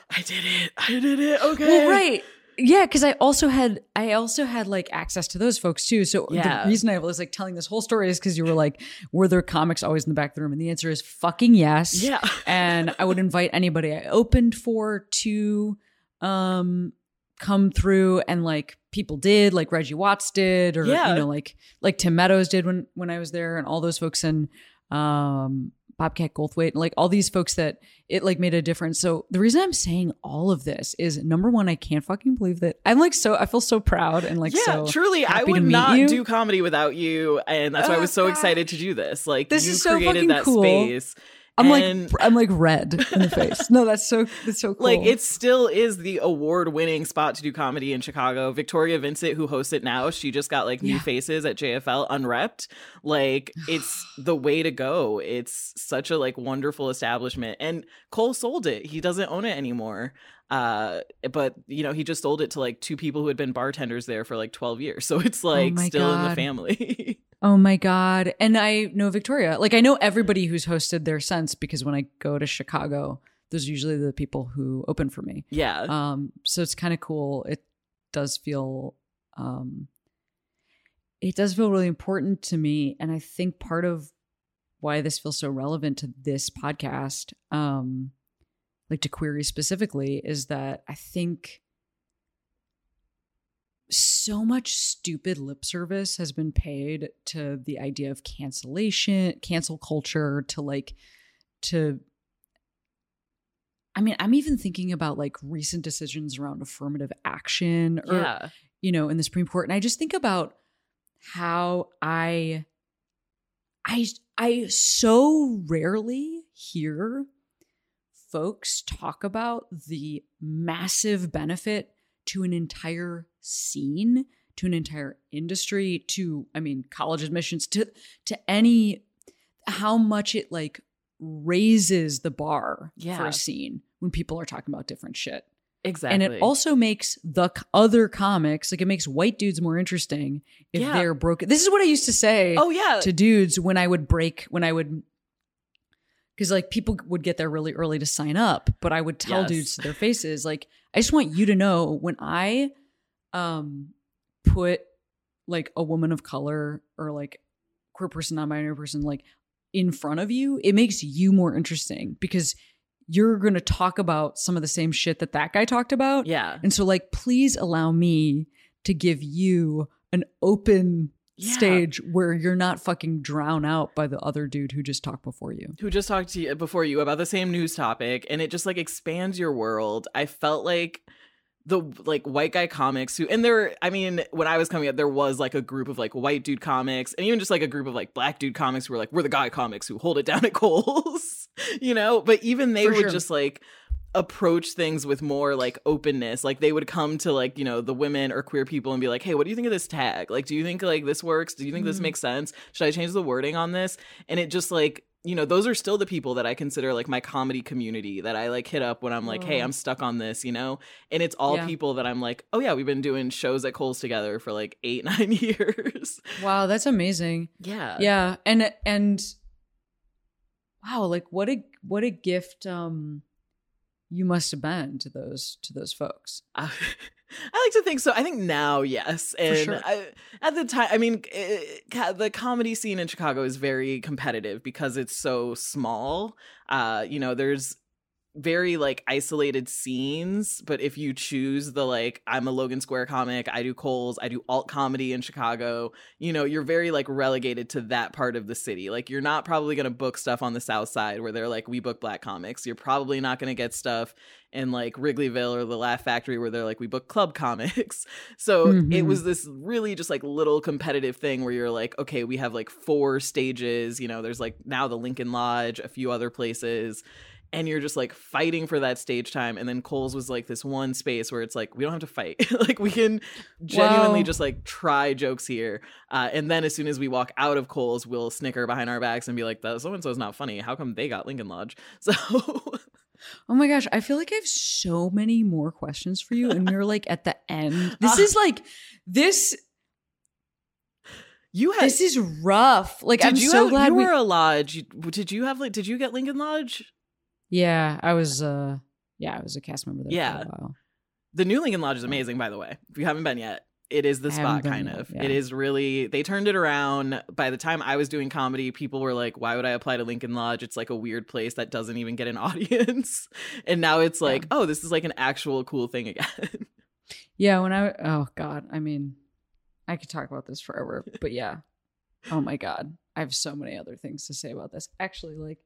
I did it. I did it. Okay. Well, right. Yeah, because I also had I also had like access to those folks too. So Yeah. the reason I was like telling this whole story is because you were like, were there comics always in the back of the room? And the answer is fucking yes. Yeah. and I would invite anybody I opened for to um come through and like people did like Reggie Watts did or Yeah. you know like like Tim Meadows did when when I was there and all those folks and um Bobcat Goldthwait and like all these folks that it like made a difference. So the reason I'm saying all of this is number one, I can't fucking believe that I'm like so I feel so proud and like yeah, so truly, I would not you. do comedy without you, and that's why I Oh, was so excited to do this. Like, This you is so created fucking that cool. space. I'm and- like I'm like red in the face. No, that's so that's so cool. Like it still is the award-winning spot to do comedy in Chicago. Victoria Vincent, who hosts it now, she just got like new Yeah. faces at JFL unrepped. Like it's the way to go. It's such a like wonderful establishment. And Cole sold it. He doesn't own it anymore. Uh, but you know, he just sold it to like two people who had been bartenders there for like 12 years. So it's like Oh still in the family. Oh my God. And I know Victoria. Like I know everybody who's hosted there since because when I go to Chicago, those are usually the people who open for me. yeah. Um, so it's kind of cool. It does feel um it does feel really important to me. And I think part of why this feels so relevant to this podcast, um, like to Queery specifically, is that I think so much stupid lip service has been paid to the idea of cancellation, cancel culture, to like to I mean, I'm even thinking about like recent decisions around affirmative action or yeah. you know, in the Supreme Court. And I just think about how I I I so rarely hear folks talk about the massive benefit to an entire scene, to an entire industry, to I mean college admissions, to to any how much it like raises the bar for a scene when people are talking about different shit. Exactly. And it also makes the other comics like it makes white dudes more interesting if Yeah. they're broken. This is what I used to say Oh yeah. to dudes when I would break when I would because like people would get there really early to sign up, but I would tell Yes. dudes to their faces like I just want you to know when I um put like a woman of color or like queer person, non-binary person like in front of you, it makes you more interesting because you're going to talk about some of the same shit that that guy talked about. yeah. And so, like, please allow me to give you an open Yeah. stage where you're not fucking drown out by the other dude who just talked before you. who just talked to you before you about the same news topic and it just like expands your world. I felt like the like white guy comics who and there I mean when I was coming up there was like a group of like white dude comics and even just like a group of like black dude comics who were like we're the guy comics who hold it down at Cole's you know but even they For would sure. just like approach things with more like openness like they would come to like you know the women or queer people and be like hey what do you think of this tag like do you think like this works do you think this Mhm. makes sense should i change the wording on this and it just like you know those are still the people that i consider like my comedy community that i like hit up when i'm like hey Oh. i'm stuck on this you know and it's all Yeah. people that i'm like oh yeah we've been doing shows at cole's together for like eight nine years Wow, that's amazing. yeah Yeah, and and wow, like what a what a gift um you must have been to those to those folks. I- I like to think so. I think now, yes, and sure. I, at the time, I mean, eh, ca- the comedy scene in Chicago is very competitive because it's so small. Uh, you know, there's very like isolated scenes, but if you choose the like, I'm a Logan Square comic, I do Coles, I do alt comedy in Chicago. You know, you're very like relegated to that part of the city. Like, you're not probably gonna book stuff on the South Side where they're like, we book black comics. You're probably not gonna get stuff in like Wrigleyville or the Laugh Factory where they're like, we book club comics. So it Mhm. was this really just like little competitive thing where you're like, okay, we have like four stages. You know, there's like now the Lincoln Lodge, a few other places. And you're just like fighting for that stage time. And then Cole's was like this one space where it's like, we don't have to fight. like, we can genuinely Wow. just like try jokes here. Uh, and then as soon as we walk out of Cole's, we'll snicker behind our backs and be like, that so and so's not funny. How come they got Lincoln Lodge? So Oh my gosh, I feel like I have so many more questions for you, and we're like at the end. This Ah. is like this. you had. This is rough. Like I'm you so have, glad you we. were a lodge? Did you have like? Did you get Lincoln Lodge? Yeah, I was. uh Yeah, I was a cast member there Yeah. for a while. The new Lincoln Lodge is amazing, by the way. If you haven't been yet, it is the spot, kind of. yeah. It is really. They turned it around. By the time I was doing comedy, people were like, "Why would I apply to Lincoln Lodge? It's like a weird place that doesn't even get an audience." and now it's like, Yeah. "Oh, this is like an actual cool thing again." Yeah, when I oh god, I mean, I could talk about this forever, but yeah. Oh my god, I have so many other things to say about this. Actually, like,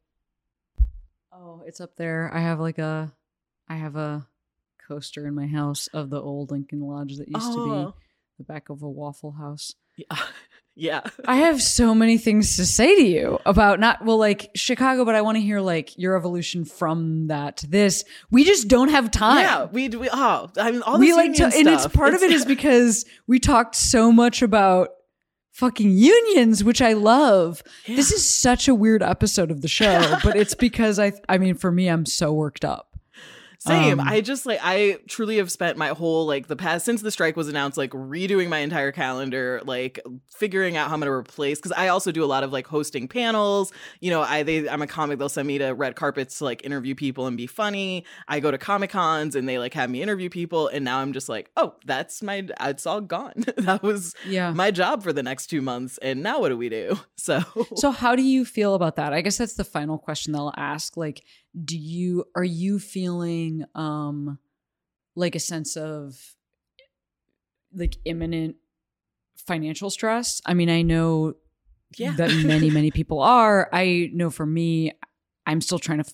oh, it's up there. I have like a, I have a coaster in my house of the old Lincoln Lodge that used to Oh. be the back of a Waffle House. yeah. yeah. I have so many things to say to you about not well like Chicago, but I want to hear like your evolution from that to this. We just don't have time. Yeah, we we oh, I mean all we like to, union and it's stuff, part of it is because we talked so much about fucking unions, which I love. This is such a weird episode of the show, but it's because I I mean for me I'm so worked up. Same. Um, I just like I truly have spent my whole like the past since the strike was announced like redoing my entire calendar, like figuring out how I'm going to replace cuz I also do a lot of like hosting panels. You know, I they I'm a comic they'll send me to red carpets to like interview people and be funny. I go to Comic-Cons and they like have me interview people and now I'm just like, "Oh, that's my it's all gone." that was Yeah. my job for the next 2 months and now what do we do? So So how do you feel about that? I guess that's the final question they'll ask. Like, do you are you feeling um like a sense of like imminent financial stress? I mean, I know yeah. that many, many people are. I know for me, I'm still trying to f-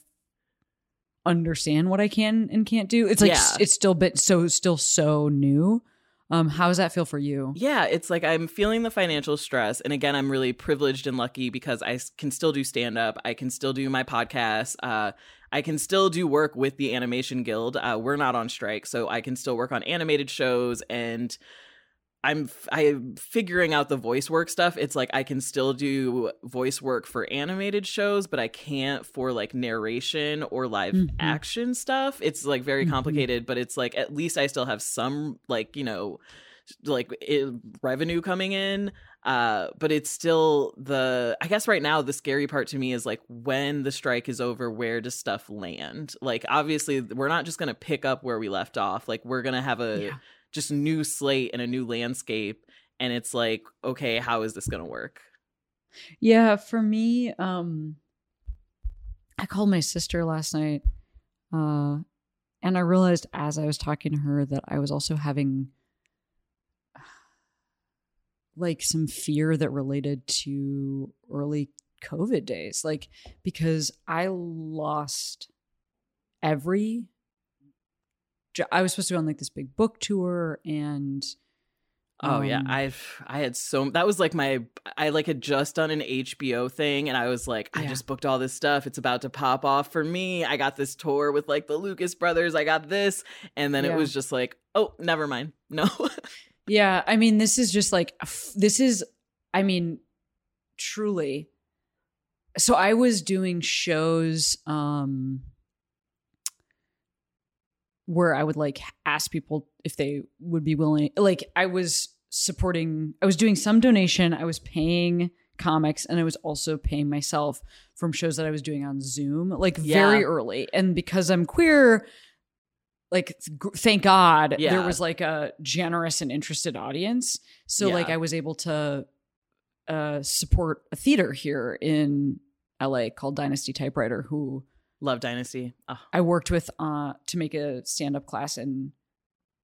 understand what I can and can't do. It's like Yeah. it's still bit so still so new. Um, how does that feel for you? Yeah, it's like I'm feeling the financial stress. And again, I'm really privileged and lucky because I can still do stand up. I can still do my podcast. Uh, I can still do work with the Animation Guild. Uh, we're not on strike, so I can still work on animated shows. And I'm I'm figuring out the voice work stuff. It's like I can still do voice work for animated shows, but I can't for like narration or live Mhm. action stuff. It's like very Mhm. complicated, but it's like at least I still have some like, you know, like it, revenue coming in uh but it's still the i guess right now the scary part to me is like when the strike is over where does stuff land like obviously we're not just to pick up where we left off like we're to have a Yeah. Just new slate and a new landscape and it's like okay how is this going to work Yeah, for me, um I called my sister last night, uh, and I realized as I was talking to her that I was also having like some fear that related to early COVID days. Like because I lost every I was supposed to go on like this big book tour and Oh yeah, um, I've I had so that was like my I like had just done an HBO thing and I was like I just booked all this stuff. It's about to pop off for me. I got this tour with like the Lucas brothers. I got this and then Yeah. it was just like, "Oh, never mind." No. Yeah, I mean, this is just like this is. I mean, truly. So I was doing shows um where I would like ask people if they would be willing. Like I was supporting. I was doing some donation. I was paying comics, and I was also paying myself from shows that I was doing on Zoom, like very early. And because I'm queer, like thank God there was like a generous and interested audience. So like I was able to uh support a theater here in LA called Dynasty Typewriter who Love Dynasty. Oh, I worked with uh to make a stand-up class and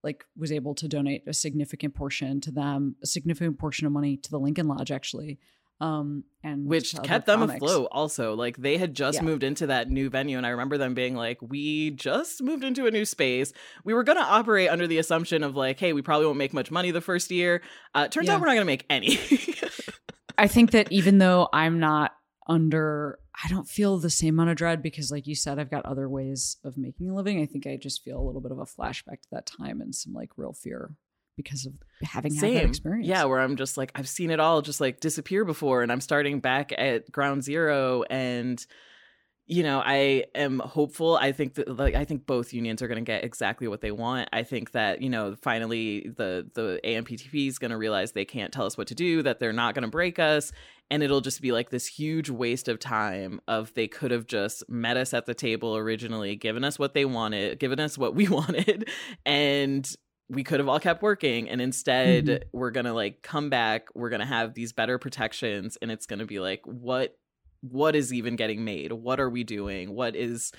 like was able to donate a significant portion to them, a significant portion of money to the Lincoln Lodge actually. Um and which kept them comics. afloat also like they had just Yeah. moved into that new venue and i remember them being like we just moved into a new space we were going to operate under the assumption of like hey we probably won't make much money the first year uh turns Yeah. out we're not going to make any I think that even though I'm not under, I don't feel the same amount of dread because, like you said, I've got other ways of making a living. I think I just feel a little bit of a flashback to that time and some like real fear because of having had that same experience. yeah where i'm just like i've seen it all just like disappear before and i'm starting back at ground zero and you know i am hopeful i think that like i think both unions are going to get exactly what they want i think that you know finally the the amptp is going to realize they can't tell us what to do that they're not going to break us and it'll just be like this huge waste of time of they could have just met us at the table originally given us what they wanted given us what we wanted and we could have all kept working and instead Mhm. we're gonna like come back we're gonna have these better protections and it's gonna be like what what is even getting made? What are we doing? What is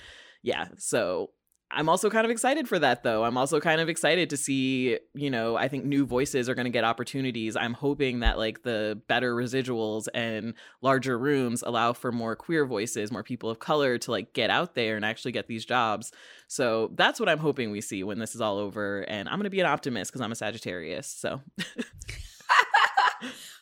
yeah so i'm also kind of excited for that though. I'm also kind of excited to see you know i think new voices are going to get opportunities. I'm hoping that like the better residuals and larger rooms allow for more queer voices more people of color to like get out there and actually get these jobs. So that's what i'm hoping we see when this is all over and i'm going to be an optimist because i'm a sagittarius so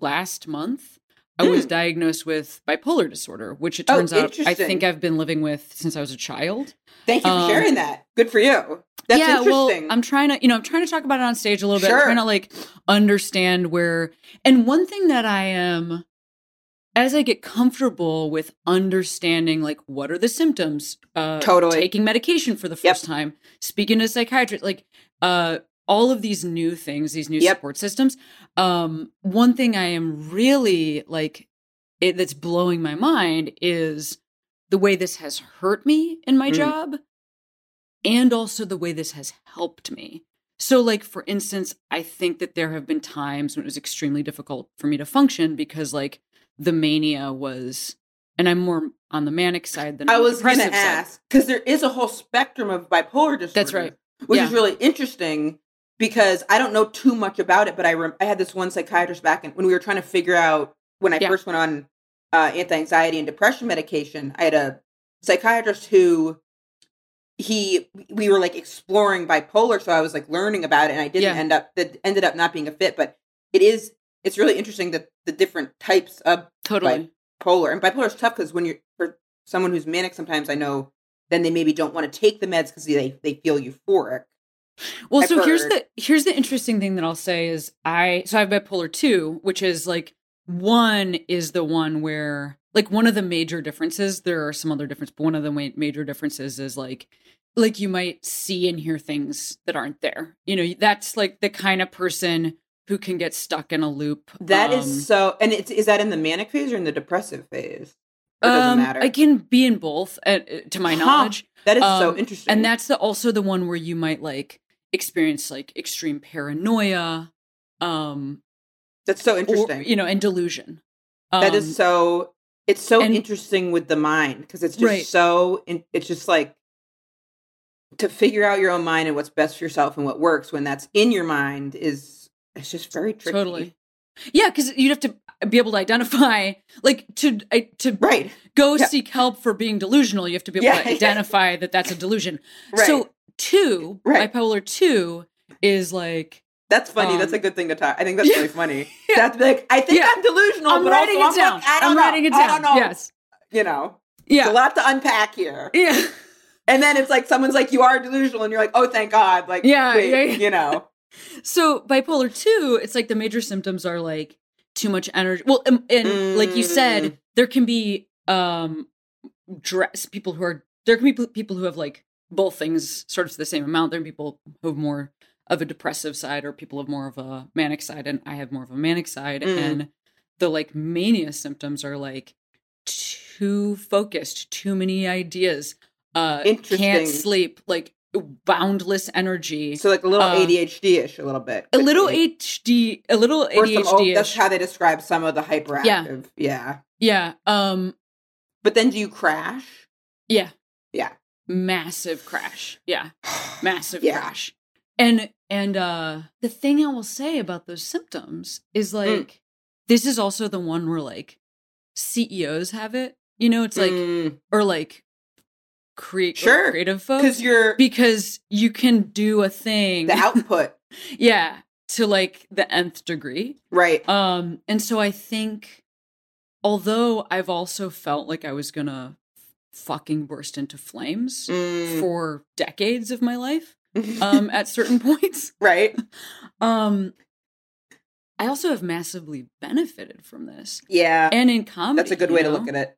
Last month, I was diagnosed with bipolar disorder, which it Oh, turns out I think I've been living with since I was a child. Thank you for Um, sharing that. Good for you. That's yeah, well, I'm trying to, you know, I'm trying to talk about it on stage a little bit. I'm trying to like understand where. And one thing that I am, as I get comfortable with understanding, like what are the symptoms, uh, Totally. taking medication for the Yep. first time, speaking to a psychiatrist, like uh, all of these new things, these new Yep. support systems. Um, one thing I am really like, it, that's blowing my mind is the way this has hurt me in my Mm. job and also the way this has helped me. So, like, for instance, I think that there have been times when it was extremely difficult for me to function because, like, the mania was, and I'm more on the manic side than I was going to ask because there is a whole spectrum of bipolar disorder. That's right. Which Yeah. is really interesting because I don't know too much about it, but I rem- I had this one psychiatrist back in, when we were trying to figure out when I Yeah. first went on uh, anti anxiety and depression medication. I had a psychiatrist who he we were like exploring bipolar, so I was like learning about it, and I didn't Yeah. end up that ended up not being a fit, but it is it's really interesting that the different types of Totally. bipolar and bipolar is tough because when you're for someone who's manic sometimes i know then they maybe don't want to take the meds because they, they feel euphoric Well, I've so here's the here's the interesting thing that I'll say is I so I have bipolar two, which is like one is the one where like one of the major differences. There are some other differences, but one of the ma- major differences is like like you might see and hear things that aren't there. You know, that's like the kind of person who can get stuck in a loop. That is Um, so and it's is that in the manic phase or in the depressive phase um, matter I can be in both, uh, to my Huh. knowledge. that is so um, interesting and that's the also the one where you might like experience like extreme paranoia um that's so or, interesting. you know and delusion. That Um, is so it's so and- interesting with the mind because it's just Right. so it's just like to figure out your own mind and what's best for yourself and what works when that's in your mind is it's just very tricky. Totally. Yeah because you'd have to be able to identify like to to right. go Yeah. seek help for being delusional you have to be able Yeah, to yeah. identify that that's a delusion. Right. so two Right. bipolar two is like That's funny. that's Um, a good thing to talk. I think that's really funny. Yeah. That's like I think Yeah. I'm delusional, i'm but writing also it I'm down like, I don't i'm know. writing it I down don't know. yes You know, it's yeah a lot to unpack here. yeah And then it's like someone's like, "You are delusional," and you're like, "Oh, thank God!" Like, Yeah, wait, yeah, yeah. you know, So bipolar two, it's like the major symptoms are like too much energy. Well, and, and like you Mm. said, there can be um dress people who are there can be people who have like both things sort of to the same amount. There are people who have more of a depressive side or people have more of a manic side and I have more of a manic side Mm. and the like mania symptoms are like too focused, too many ideas, uh can't sleep, like boundless energy. So like a little Uh, ADHD ish, a little bit. a little quickly. HD, a little ADHD. that's how they describe some of the hyperactive. Yeah. yeah. Um But then do you crash? yeah. Yeah. Massive crash. Yeah. Massive Yeah. crash. And and uh the thing I will say about those symptoms is Mm. like this is also the one where like CEOs have it. You know, it's like Mm, or like create Sure. creative folks because you're because you can do a thing the output, yeah to like the nth degree right? um and so i think although i've also felt like i was gonna fucking burst into flames Mm. for decades of my life um at certain points right? um i also have massively benefited from this Yeah, and in comedy that's a good way to look at it.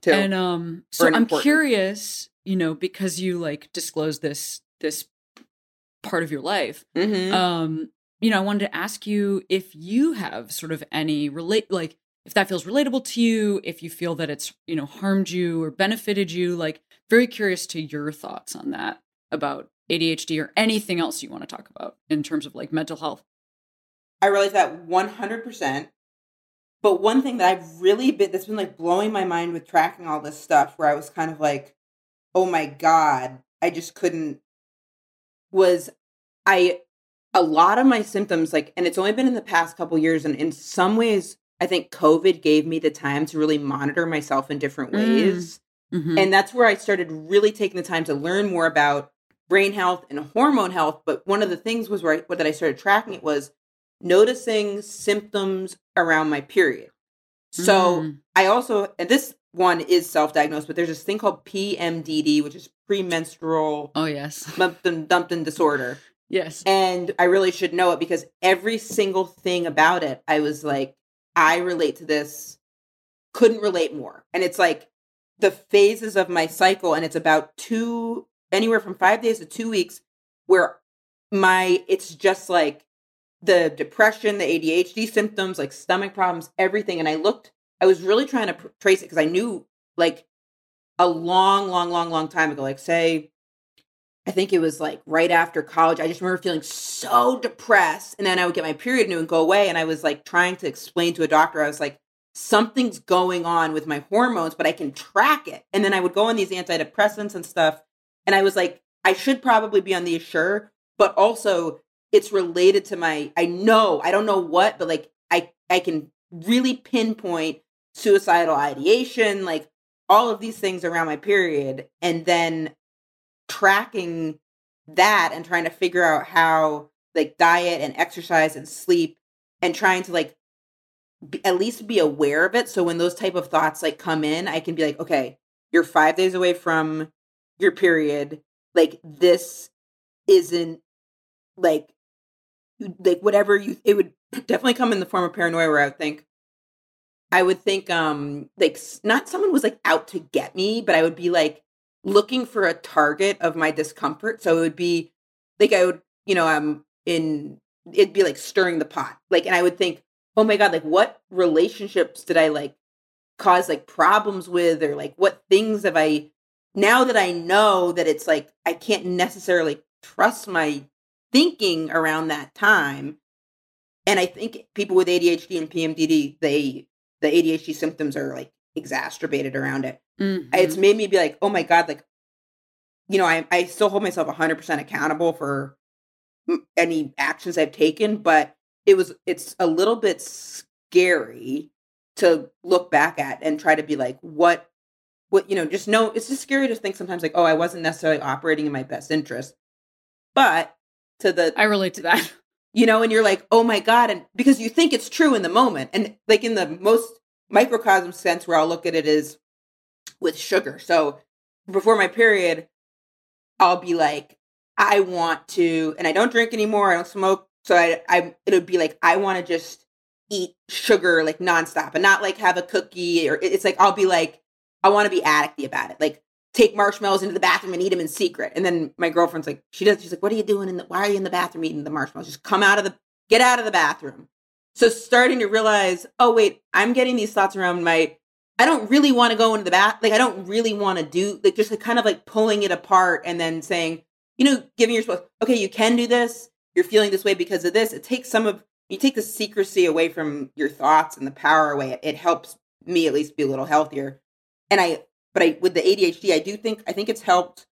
Too. and um so an i'm important- curious you know because you like disclose this this part of your life Mhm. um you know i wanted to ask you if you have sort of any relate like if that feels relatable to you if you feel that it's you know harmed you or benefited you like very curious to your thoughts on that about adhd or anything else you want to talk about in terms of like mental health I realize that one hundred percent. But one thing that I've really been that's been like blowing my mind with tracking all this stuff, where I was kind of like, "Oh my god," I just couldn't. Was I a lot of my symptoms like, and it's only been in the past couple years, and in some ways, I think COVID gave me the time to really monitor myself in different Mm. ways. Mhm. And that's where I started really taking the time to learn more about brain health and hormone health. But one of the things was where I, that I started tracking it was noticing symptoms around my period. So Mm. I also, and this one is self-diagnosed, but there's this thing called PMDD, which is premenstrual oh yes dumping dumping disorder. yes And I really should know it because every single thing about it, I was like, I relate to this, couldn't relate more. And it's like the phases of my cycle, and it's about two, anywhere from five days to two weeks, where my, it's just like the depression, the ADHD symptoms, like stomach problems, everything. And I looked, I was really trying to pr- trace it because I knew like a long, long, long, long time ago, like say, I think it was like right after college. I just remember feeling so depressed. And then I would get my period and it would go away. And I was like trying to explain to a doctor, I was like, something's going on with my hormones, but I can track it. And then I would go on these antidepressants and stuff. And I was like, I should probably be on the Assure, but also it's related to my, I know, I don't know what, but like I, I can really pinpoint suicidal ideation, like all of these things around my period. And then tracking that and trying to figure out how like diet and exercise and sleep and trying to like be, at least be aware of it. So when those type of thoughts like come in i can be like okay you're 5 days away from your period. Like this isn't like like whatever you it would definitely come in the form of paranoia where i would think i would think um like not someone was like out to get me but i would be like looking for a target of my discomfort. So it would be like I would, you know, I'm in it'd be like stirring the pot. Like and I would think, "Oh my god, like what relationships did I like cause like problems with or like what things have I now that I know that it's like I can't necessarily trust my thinking around that time." And I think people with ADHD and PMDD, they the ADHD symptoms are like exacerbated around it Mhm. it's made me be like, oh my god, like, you know, I I still hold myself hundred percent accountable for any actions I've taken, but it was it's a little bit scary to look back at and try to be like, what, what you know, just know it's just scary to think sometimes like, oh, I wasn't necessarily operating in my best interest, but to the i relate to that you know, and you're like, oh my God. And because you think it's true in the moment. And like in the most microcosm sense where I'll look at it is with sugar. So before my period, I'll be like, I want to, and I don't drink anymore. I don't smoke. So I, I, it'll be like, I want to just eat sugar like nonstop and not like have a cookie or it's like, I'll be like, I want to be addicty about it. Like take marshmallows into the bathroom and eat them in secret. And then my girlfriend's like, she does. She's like, what are you doing? In the, why are you in the bathroom eating the marshmallows? Just come out of the, get out of the bathroom. So starting to realize, oh wait, I'm getting these thoughts around my. I don't really want to go into the bath. Like I don't really want to do like just like kind of like pulling it apart and then saying, you know, giving yourself, okay, you can do this. You're feeling this way because of this. It takes some of you take the secrecy away from your thoughts and the power away. It, it helps me at least be a little healthier. And I, but I with the ADHD, I do think I think it's helped.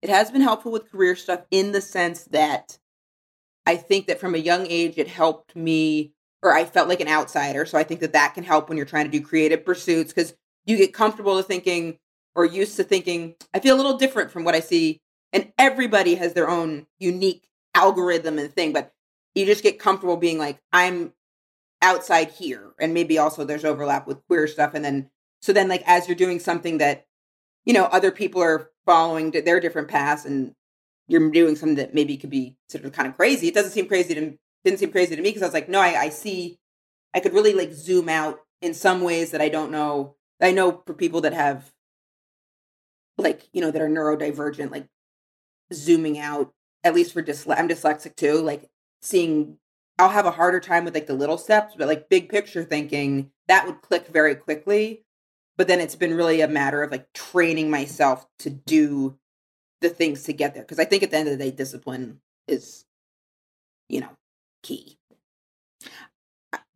It has been helpful with career stuff in the sense that I think that from a young age it helped me or I felt like an outsider. So I think that that can help when you're trying to do creative pursuits because you get comfortable to thinking or used to thinking, I feel a little different from what I see. And everybody has their own unique algorithm and thing, but you just get comfortable being like, I'm outside here. And maybe also there's overlap with queer stuff. And then, so then, like, as you're doing something that, you know, other people are following their different paths and you're doing something that maybe could be sort of kind of crazy, it doesn't seem crazy to didn't seem crazy to me because I was like, no, I, I see, I could really like zoom out in some ways that I don't know. I know for people that have, like, you know, that are neurodivergent, like zooming out, at least for dysle- I'm dyslexic too, like seeing, I'll have a harder time with like the little steps, but like big picture thinking, that would click very quickly. But then it's been really a matter of like training myself to do the things to get there. Cause I think at the end of the day, discipline is, you know, key.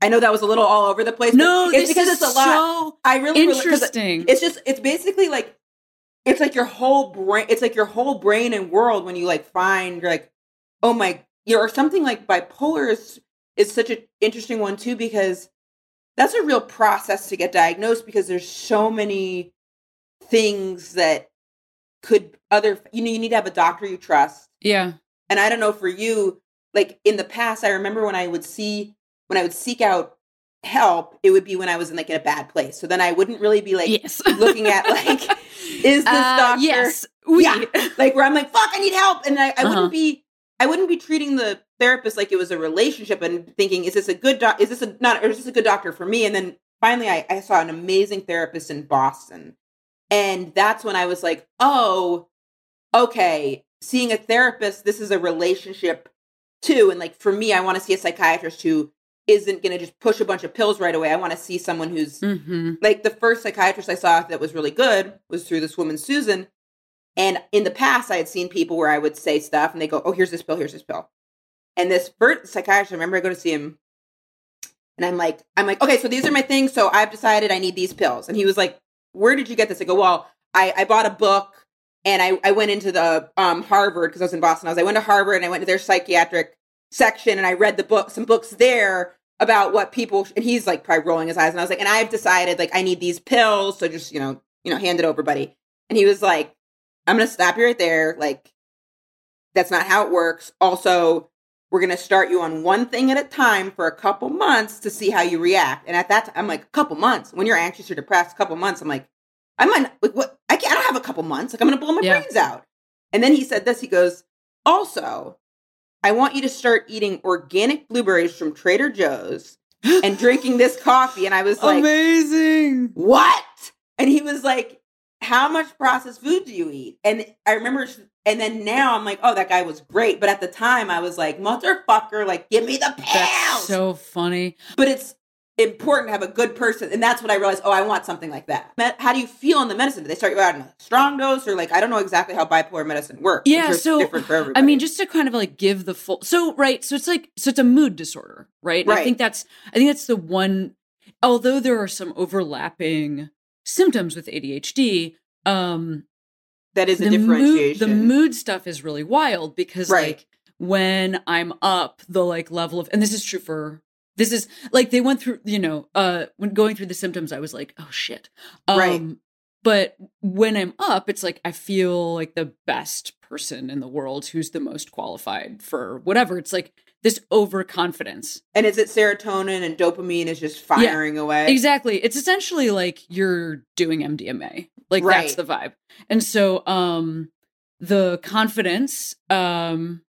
I know that was a little all over the place. No, it's because it's a lot. so I really really- interesting. it's just it's basically like it's like your whole brain. It's like your whole brain and world when you like find you're like, oh my, you're or something like bipolar is is such an interesting one too because that's a real process to get diagnosed because there's so many things that could other you know you need to have a doctor you trust yeah. and I don't know for you, like in the past, I remember when I would see when I would seek out help, it would be when I was in like in a bad place. So then I wouldn't really be like yes. looking at like is this Uh, doctor Yes. We, Yeah. like where I'm like fuck I need help and I, I Uh-huh. wouldn't be I wouldn't be treating the therapist like it was a relationship and thinking is this a good doc is this a not or is this a good doctor for me and then finally I, I saw an amazing therapist in Boston and that's when I was like oh okay seeing a therapist this is a relationship too and like for me I want to see a psychiatrist who isn't going to just push a bunch of pills right away I want to see someone who's hmm like the first psychiatrist I saw that was really good was through this woman Susan. And in the past, I had seen people where I would say stuff, and they go, "Oh, here's this pill, here's this pill." And this first psychiatrist, I remember I go to see him, and I'm like, I'm like, okay, so these are my things. So I've decided I need these pills. And he was like, "Where did you get this?" I go, "Well, I I bought a book, and I I went into the um Harvard because I was in Boston. I was I went to Harvard and I went to their psychiatric section, and I read the book, some books there." about what people and he's like probably rolling his eyes. And I was like and I've decided like I need these pills so just you know you know hand it over buddy. And he was like I'm gonna stop you right there like that's not how it works. Also we're gonna start you on one thing at a time for a couple months to see how you react. And at that time I'm like a couple months? When you're anxious or depressed a couple months. I'm like I might like what can't I don't have a couple months like I'm gonna blow my Yeah. brains out and then he said this he goes also I want you to start eating organic blueberries from Trader Joe's and drinking this coffee. And I was like, Amazing. what? And he was like, how much processed food do you eat? And I remember, and then now I'm like, oh, that guy was great. But at the time, I was like, motherfucker, like, give me the pills. That's so funny. but it's important to have a good person. And that's what I realized, oh, I want something like that. How do you feel on the medicine? Do they start you out in a strong dose or like, I don't know exactly how bipolar medicine works. Yeah, so, different for I mean, just to kind of like give the full. So right, so it's like so it's a mood disorder, right? And I think that's I think that's the one. Although there are some overlapping symptoms with ADHD, um, that is a the mood differentiation. the mood stuff is really wild because Right. like when I'm up, the like level of and this is true for this is like they went through you know uh when going through the symptoms I was like oh shit um Right. but when I'm up it's like I feel like the best person in the world who's the most qualified for whatever it's like this overconfidence And is it serotonin and dopamine is just firing away? Exactly. It's essentially like you're doing MDMA. Like Right. that's the vibe. And so um the confidence um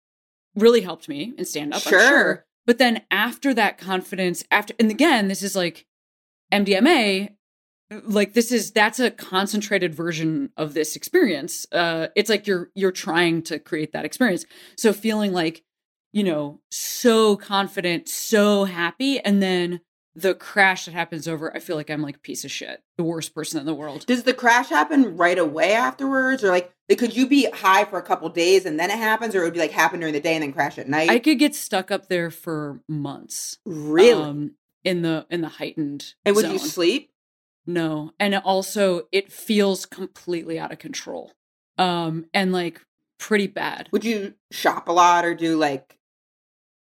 really helped me in stand up, Sure. I'm sure. But then after that confidence, after and again, this is like MDMA like this is that's a concentrated version of this experience. Uh it's like you're you're trying to create that experience. So feeling like, you know, so confident, so happy and then the crash that happens over, I feel like I'm like a piece of shit, the worst person in the world. Does the crash happen right away afterwards, or like could you be high for a couple days and then it happens, or it would be like happen during the day and then crash at night? I could get stuck up there for months. really? Um, in the in the heightened. and would you sleep? No. And also it feels completely out of control. Um and like pretty bad. Would you shop a lot or do like,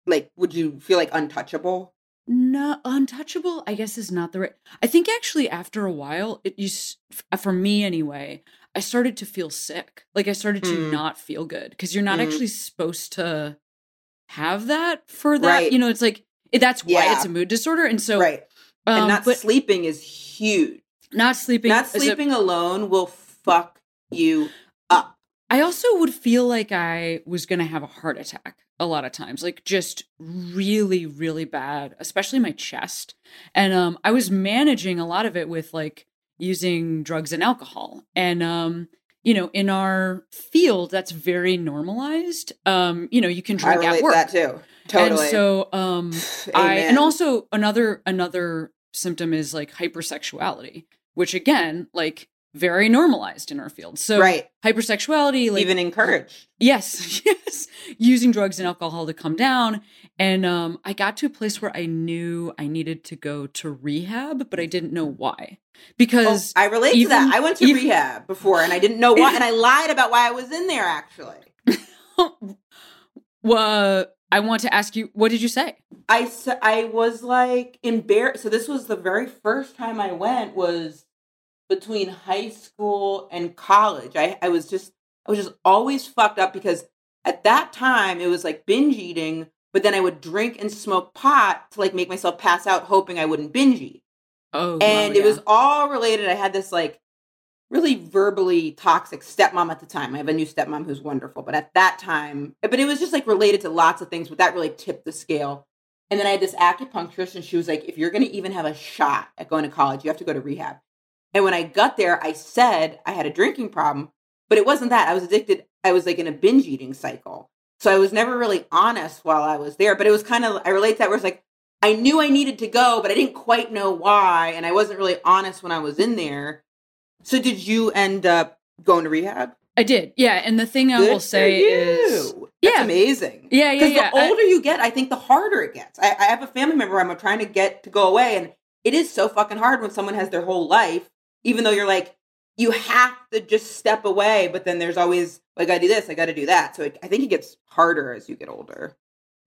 like would you feel like untouchable? No, untouchable I guess is not the right. I think actually after a while it used for me anyway, I started to feel sick. Like I started to Mm. not feel good because you're not Mm. actually supposed to have that for that. Right. You know, it's like that's why Yeah. it's a mood disorder and so right. um, and not sleeping is huge. not sleeping Not is a- sleeping alone will fuck you up. I also would feel like I was going to have a heart attack a lot of times, like just really, really bad, especially my chest. And um, I was managing a lot of it with like using drugs and alcohol. And, um, you know, in our field, that's very normalized. Um, you know, you can I drink relate at work. that too. Totally. And so, um, I and also another another symptom is like hypersexuality, which again, like very normalized in our field. So right, hypersexuality, like even encouraged. yes, yes, using drugs and alcohol to come down. And um, I got to a place where I knew I needed to go to rehab, but I didn't know why. Oh, Because I relate to that. I went to even- rehab before, and I didn't know why, and I lied about why I was in there. Actually, well, I want to ask you, what did you say? I, I was like embarrassed. So this was the very first time I went was between high school and college. I I was just I was just always fucked up because at that time it was like binge eating, but then I would drink and smoke pot to like make myself pass out, hoping I wouldn't binge eat. Oh, and wow, it was all related. I had this like really verbally toxic stepmom at the time. I have a new stepmom who's wonderful, but at that time, but it was just like related to lots of things, but that really tipped the scale. And then I had this acupuncturist, and she was like, if you're going to even have a shot at going to college, you have to go to rehab. And when I got there, I said I had a drinking problem, but it wasn't that. I was addicted. I was like in a binge eating cycle. So I was never really honest while I was there, but it was kind of, I relate to that where it's like, I knew I needed to go, but I didn't quite know why. And I wasn't really honest when I was in there. So did you end up going to rehab? I did, yeah. And the thing I Good will say is. That's yeah. amazing. yeah, yeah, Because yeah. the I- older you get, I think the harder it gets. I, I have a family member I'm trying to get to go away, and it is so fucking hard when someone has their whole life, even though you're like, you have to just step away, but then there's always, I gotta do this, I gotta do that. So it, I think it gets harder as you get older.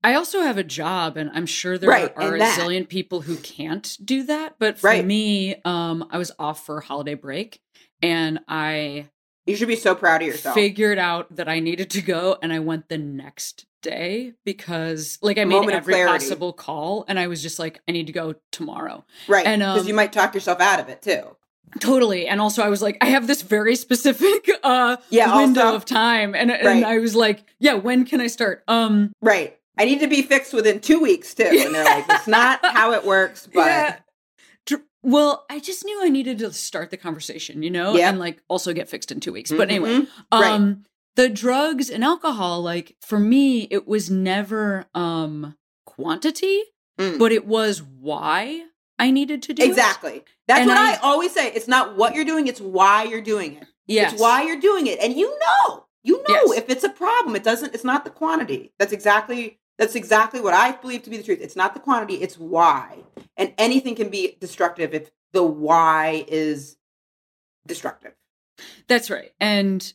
I also have a job, and I'm sure there Right, are a zillion people who can't do that. But for Right. me, um, I was off for holiday break, and I You should be so proud of yourself. figured out that I needed to go, and I went the next day because, like, I made every possible call, and I was just like, I need to go tomorrow. right. and, Because um, you might talk yourself out of it too. Totally. And also I was like, I have this very specific uh Yeah, window also- of time. And Right. and I was like, yeah, when can I start? Um Right. I need to be fixed within two weeks too. And they're like, it's not how it works, but yeah. Well, I just knew I needed to start the conversation, you know, Yeah. and like also get fixed in two weeks. But anyway, Mhm. Right. um, the drugs and alcohol, like for me, it was never um quantity, Mm. but it was why I needed to do it. Exactly. That's And what I, I- always say. It's not what you're doing, it's why you're doing it. Yes. It's why you're doing it. And you know, you know Yes. if it's a problem. It doesn't, it's not the quantity. That's exactly that's exactly what I believe to be the truth. It's not the quantity, it's why. And anything can be destructive if the why is destructive. That's right. And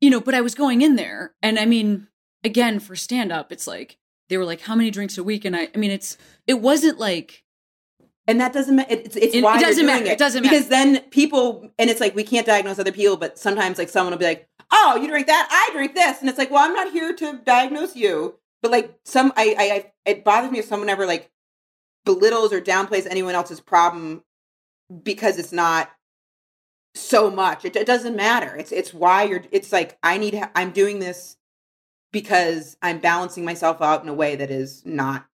you know, but I was going in there and I mean, again, for stand up, it's like they were like, How many drinks a week? And I I mean it's it wasn't like And that doesn't matter. It's, it's It- why it doesn't matter. It. It doesn't matter. because then people, and it's like we can't diagnose other people, but sometimes like someone will be like, "Oh, you drink that? I drink this," and it's like, "Well, I'm not here to diagnose you." But like some, I, I, I it bothers me if someone ever like belittles or downplays anyone else's problem because it's not so much. It, it doesn't matter. It's it's why you're. It's like I need. I'm doing this because I'm balancing myself out in a way that is not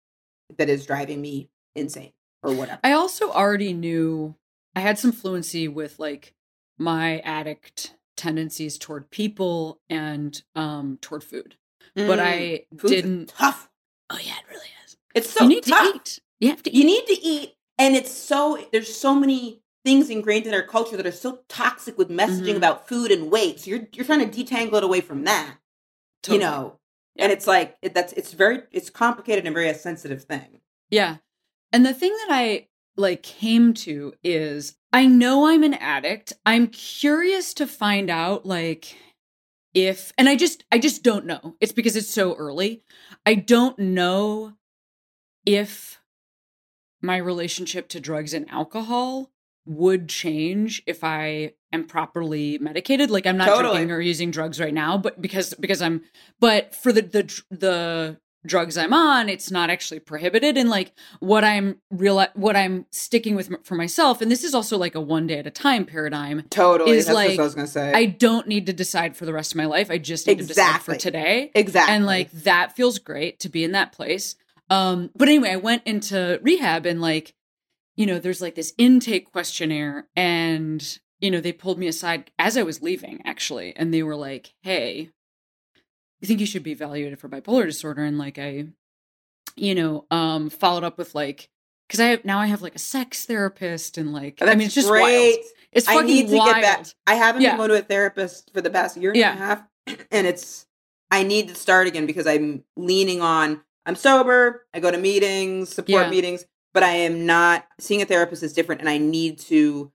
that is driving me insane or whatever. I also already knew I had some fluency with like my addict tendencies toward people and um toward food. But Mm. I Food's didn't tough. Oh yeah, it really is. It's so you need tough. to eat. You have to You eat. need to eat, and it's so there's so many things ingrained in our culture that are so toxic with messaging Mhm. about food and weight. So you're you're trying to detangle it away from that, Totally. you know. And it's like it, that's it's very it's complicated and very a sensitive thing. Yeah. And the thing that I like came to is I know I'm an addict. I'm curious to find out like if and I just I just don't know. It's because it's so early. I don't know if my relationship to drugs and alcohol would change if I am properly medicated. Like I'm not Totally. drinking or using drugs right now, but because because I'm but for the the the drugs I'm on, it's not actually prohibited. And like what I'm real what I'm sticking with for myself, and this is also like a one day at a time paradigm. Totally, Is that's like, what I was gonna say. I don't need to decide for the rest of my life. I just need to decide for today. exactly, And like that feels great to be in that place. Um, but anyway, I went into rehab and like, you know, there's like this intake questionnaire, and you know, they pulled me aside as I was leaving, actually, and they were like, Hey, you think you should be evaluated for bipolar disorder? And like I, you know, um, followed up with like because I have now I have like a sex therapist and like I mean it's just great. wild. It's I fucking need to wild. get back. I haven't Yeah. been going to a therapist for the past year and Yeah. a half, and it's I need to start again because I'm leaning on. I'm sober. I go to meetings, support Yeah. meetings, but I am not seeing a therapist is different, and I need to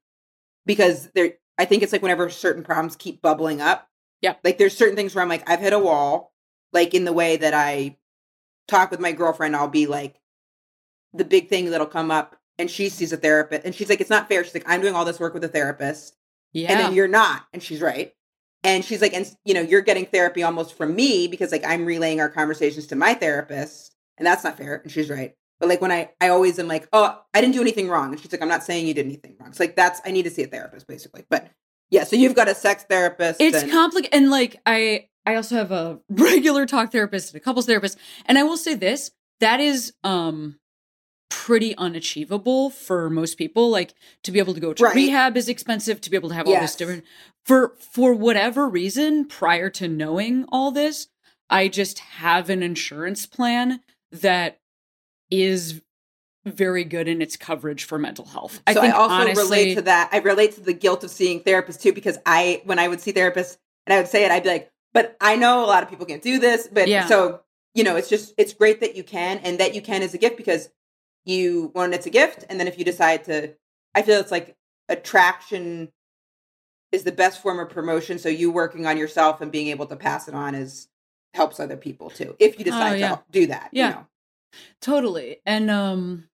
because there. I think it's like whenever certain problems keep bubbling up. Yeah. like there's certain things where I'm like I've hit a wall, like in the way that I talk with my girlfriend. I'll be like the big thing that'll come up. And she sees a therapist, and she's like, "It's not fair." She's like, "I'm doing all this work with a therapist, Yeah. and then you're not and she's right and she's like and you know you're getting therapy almost from me because like i'm relaying our conversations to my therapist and that's not fair and she's right but like when i i always am like oh i didn't do anything wrong and she's like i'm not saying you did anything wrong it's like that's i need to see a therapist basically but yeah so you've got a sex therapist it's and- complicated and like i i also have a regular talk therapist and a couples therapist and i will say this that is um pretty unachievable for most people like to be able to go to Right. rehab is expensive to be able to have all this different for for whatever reason prior to knowing all this i just have an insurance plan that is very good in its coverage for mental health so I, also honestly- relate to that. I relate to the guilt of seeing therapists too, because I, when I would see therapists and I would say it, I'd be like, but I know a lot of people can't do this. But Yeah. so, you know, it's just, it's great that you can and that you can is a gift because you, one, it's a gift. And then if you decide to, I feel it's like attraction is the best form of promotion. So you working on yourself and being able to pass it on is helps other people too. If you decide Oh, yeah. to do that, Yeah. you know. totally and um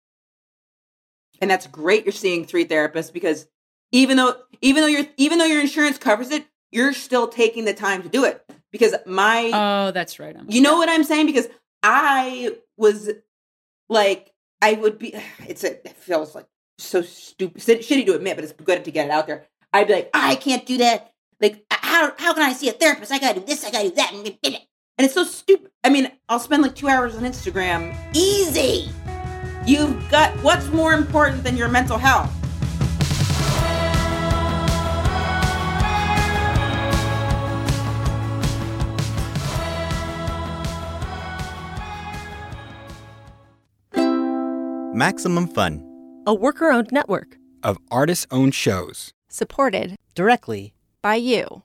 and that's great you're seeing three therapists because even though even though your even though your insurance covers it you're still taking the time to do it. Because my oh that's right I'm, you know what i'm saying? Because i was like i would be it's a, it feels like so stupid shitty to admit but it's good to get it out there. I'd be like i can't do that. Like how how can i see a therapist? I gotta do this i gotta do that and it's so stupid. I mean i'll spend like two hours on instagram. Easy You've got what's more important than your mental health? Maximum Fun. A worker owned network. of artist owned shows. Supported directly by you.